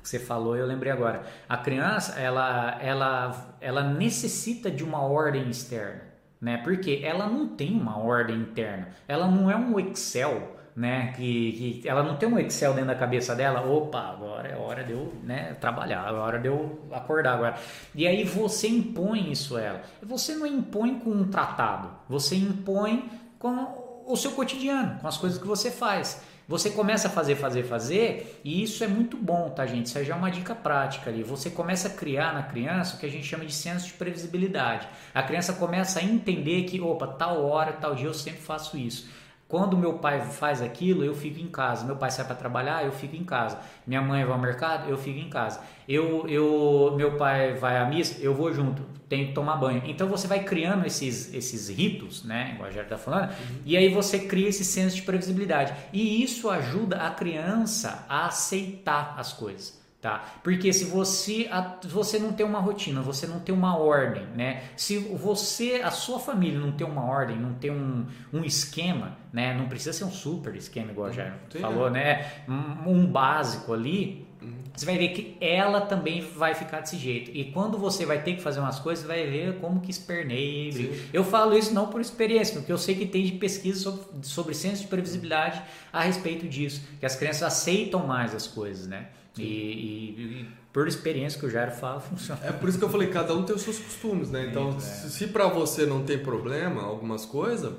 que você falou, eu lembrei agora. A criança, ela, ela, ela necessita de uma ordem externa, né? Porque ela não tem uma ordem interna. Ela não é um Excel né? Que, que ela não tem um Excel dentro da cabeça dela, opa, agora é hora de eu né, trabalhar, é hora de eu acordar agora. E aí você impõe isso a ela. Você não impõe com um tratado, você impõe com o seu cotidiano, com as coisas que você faz. Você começa a fazer, fazer, fazer, e isso é muito bom, tá, gente? Isso já é uma dica prática ali. Você começa a criar na criança o que a gente chama de senso de previsibilidade. A criança começa a entender que, opa, tal hora, tal dia eu sempre faço isso. Quando meu pai faz aquilo, eu fico em casa. Meu pai sai para trabalhar, eu fico em casa. Minha mãe vai ao mercado, eu fico em casa. Eu, eu, meu pai vai à missa, eu vou junto. Tenho que tomar banho. Então você vai criando esses, esses ritos, né? Igual a Jair está falando. Uhum. E aí você cria esse senso de previsibilidade. E isso ajuda a criança a aceitar as coisas. Tá? Porque se você, você não tem uma rotina, você não tem uma ordem, né? Se você, a sua família não tem uma ordem, não tem um, um esquema, né? Não precisa ser um super esquema, igual já falou, né? Um, um básico ali, uhum. você vai ver que ela também vai ficar desse jeito. E quando você vai ter que fazer umas coisas, vai ver como que esperneia. Eu falo isso não por experiência, porque eu sei que tem de pesquisa sobre, sobre senso de previsibilidade a respeito disso, que as crianças aceitam mais as coisas, né? E, e, e, por experiência que o Jairo fala, funciona. É por isso que eu falei, cada um tem os seus costumes, né? Então, se, se para você não tem problema, algumas coisas,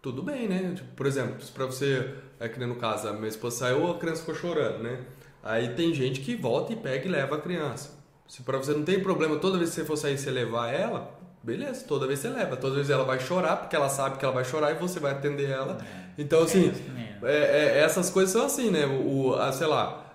tudo bem, né? Tipo, por exemplo, se para você, é que nem no caso, a minha esposa saiu, a criança ficou chorando, né? Aí tem gente que volta e pega e leva a criança. Se para você não tem problema, toda vez que você for sair, você levar ela, beleza, toda vez você leva. Toda vez ela vai chorar, porque ela sabe que ela vai chorar e você vai atender ela. É. Então, assim, é, é, essas coisas são assim, né? O, a, sei lá, é, é,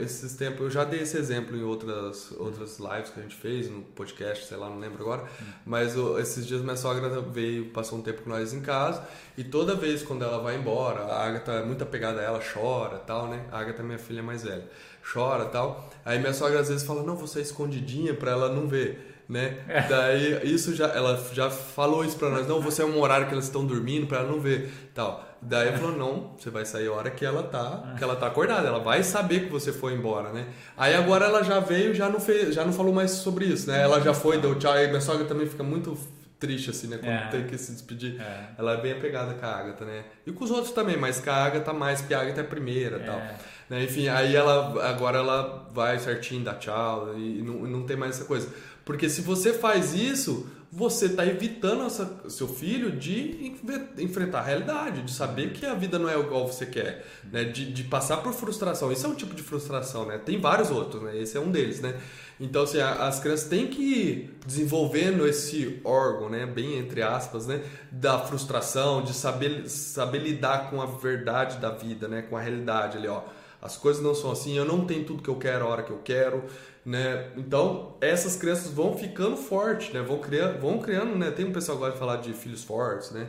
esses tempos, eu já dei esse exemplo em outras, outras lives que a gente fez, no podcast, sei lá, não lembro agora. Mas esses dias minha sogra veio, passou um tempo com nós em casa. E toda vez quando ela vai embora, a Agatha é muito apegada a ela, chora tal, né? A Agatha é minha filha mais velha. Chora tal. Aí minha sogra às vezes fala, não, você é escondidinha pra ela não ver né? É. Daí isso já ela já falou isso para nós, não, você é um horário que elas estão dormindo para ela não ver, tal. Daí falou, não, você vai sair a hora que ela tá, que ela tá acordada, ela vai saber que você foi embora, né? Aí agora ela já veio, já não fez, já não falou mais sobre isso, né? Ela já foi, deu tchau, e minha sogra também fica muito triste assim, né, quando é. tem que se despedir. É. Ela é bem apegada com a Agatha, né? E com os outros também, mas com a Agatha mais, porque a Agatha é a primeira, é. tal. Né? Enfim, aí ela agora ela vai certinho, dá tchau e não, não tem mais essa coisa. Porque se você faz isso, você está evitando essa, seu filho de enfrentar a realidade, de saber que a vida não é igual você quer, né? de, de passar por frustração. Isso é um tipo de frustração, né? Tem vários outros, né? Esse é um deles, né? Então, assim, as crianças têm que ir desenvolvendo esse órgão, né? Bem entre aspas, né? Da frustração, de saber, saber lidar com a verdade da vida, né? Com a realidade ali, ó. As coisas não são assim, eu não tenho tudo que eu quero a hora que eu quero, né? Então, essas crianças vão ficando fortes, né? Vão criando, vão criando, né? Tem um pessoal que gosta de falar de filhos fortes, né?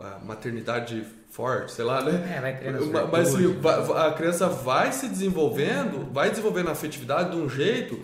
A maternidade forte, sei lá, né? É, vai criando Mas assim, a criança vai se desenvolvendo, vai desenvolvendo a afetividade de um jeito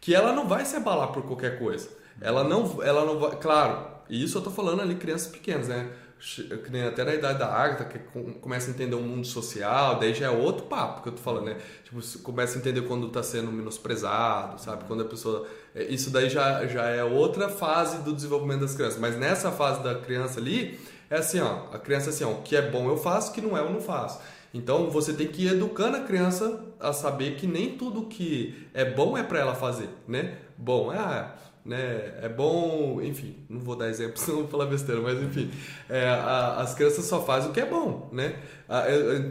que ela não vai se abalar por qualquer coisa. Ela não, ela não vai, claro, isso eu tô falando ali crianças pequenas, né? Que nem até na idade da Agatha, que começa a entender o mundo social, daí já é outro papo que eu tô falando, né? Tipo, começa a entender quando tá sendo menosprezado, sabe? Quando a pessoa. É, isso daí já, já é outra fase do desenvolvimento das crianças. Mas nessa fase da criança ali, é assim, ó. A criança é assim, ó, o que é bom eu faço, o que não é eu não faço. Então você tem que ir educando a criança a saber que nem tudo que é bom é para ela fazer, né? Bom, é né? É bom, enfim, não vou dar exemplo, senão vou falar besteira, mas enfim, é, a, as crianças só fazem o que é bom, né? A,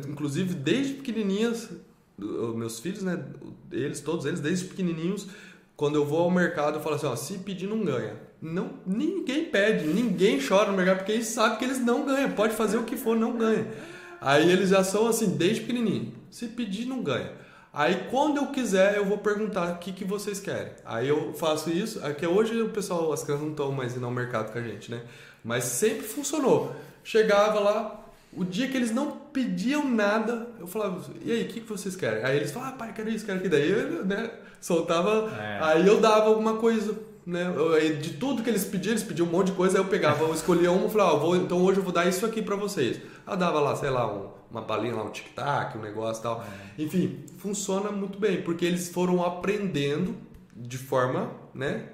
inclusive, desde pequenininhas, meus filhos, né? Eles, todos eles, desde pequenininhos, quando eu vou ao mercado, eu falo assim, ó, se pedir não ganha. Não, ninguém pede, ninguém chora no mercado, porque eles sabem que eles não ganham, pode fazer o que for, não ganha. Aí eles já são assim, desde pequenininho, se pedir não ganha. Aí quando eu quiser, eu vou perguntar o que, que vocês querem. Aí eu faço isso. Aqui é hoje o pessoal, as crianças não estão mais indo ao mercado com a gente, né? Mas sempre funcionou. Chegava lá, o dia que eles não pediam nada, eu falava, e aí, o que, que vocês querem? Aí eles falavam, ah, pai, quero isso, quero aquilo. Daí eu, né, soltava, é. aí eu dava alguma coisa, né? De tudo que eles pediam, eles pediam um monte de coisa, aí eu pegava, eu escolhia uma e falava, vou, então hoje eu vou dar isso aqui para vocês. Eu dava lá, sei lá, um uma balinha lá, um tic-tac, um negócio e tal. É. Enfim, funciona muito bem, porque eles foram aprendendo de forma, né,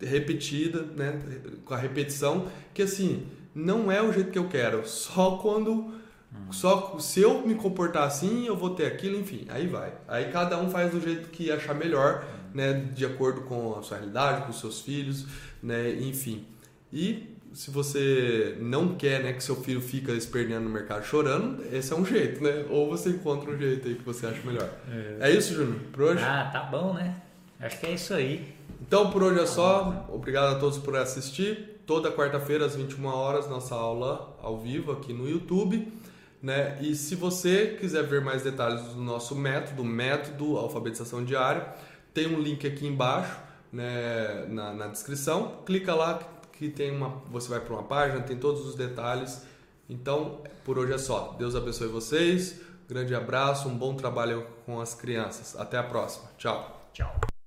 repetida, né, com a repetição, que assim, não é o jeito que eu quero, só quando hum. só se eu me comportar assim, eu vou ter aquilo, enfim, aí vai. Aí cada um faz do jeito que achar melhor, hum. Né, de acordo com a sua realidade, com os seus filhos, né, enfim. E se você não quer né, que seu filho fica esperneando no mercado chorando, esse é um jeito, né? Ou você encontra um jeito aí que você acha melhor. É, é isso, Júnior, por hoje? Ah, tá bom, né? Acho que é isso aí. Então, por hoje é só. Obrigado a todos por assistir. Toda quarta-feira, às 21 horas, nossa aula ao vivo aqui no YouTube. Né? E se você quiser ver mais detalhes do nosso método, método alfabetização diária, tem um link aqui embaixo né, na, na descrição. Clica lá, que tem uma, você vai para uma página, tem todos os detalhes. Então, por hoje é só. Deus abençoe vocês. Grande abraço, um bom trabalho com as crianças. Até a próxima. Tchau. Tchau.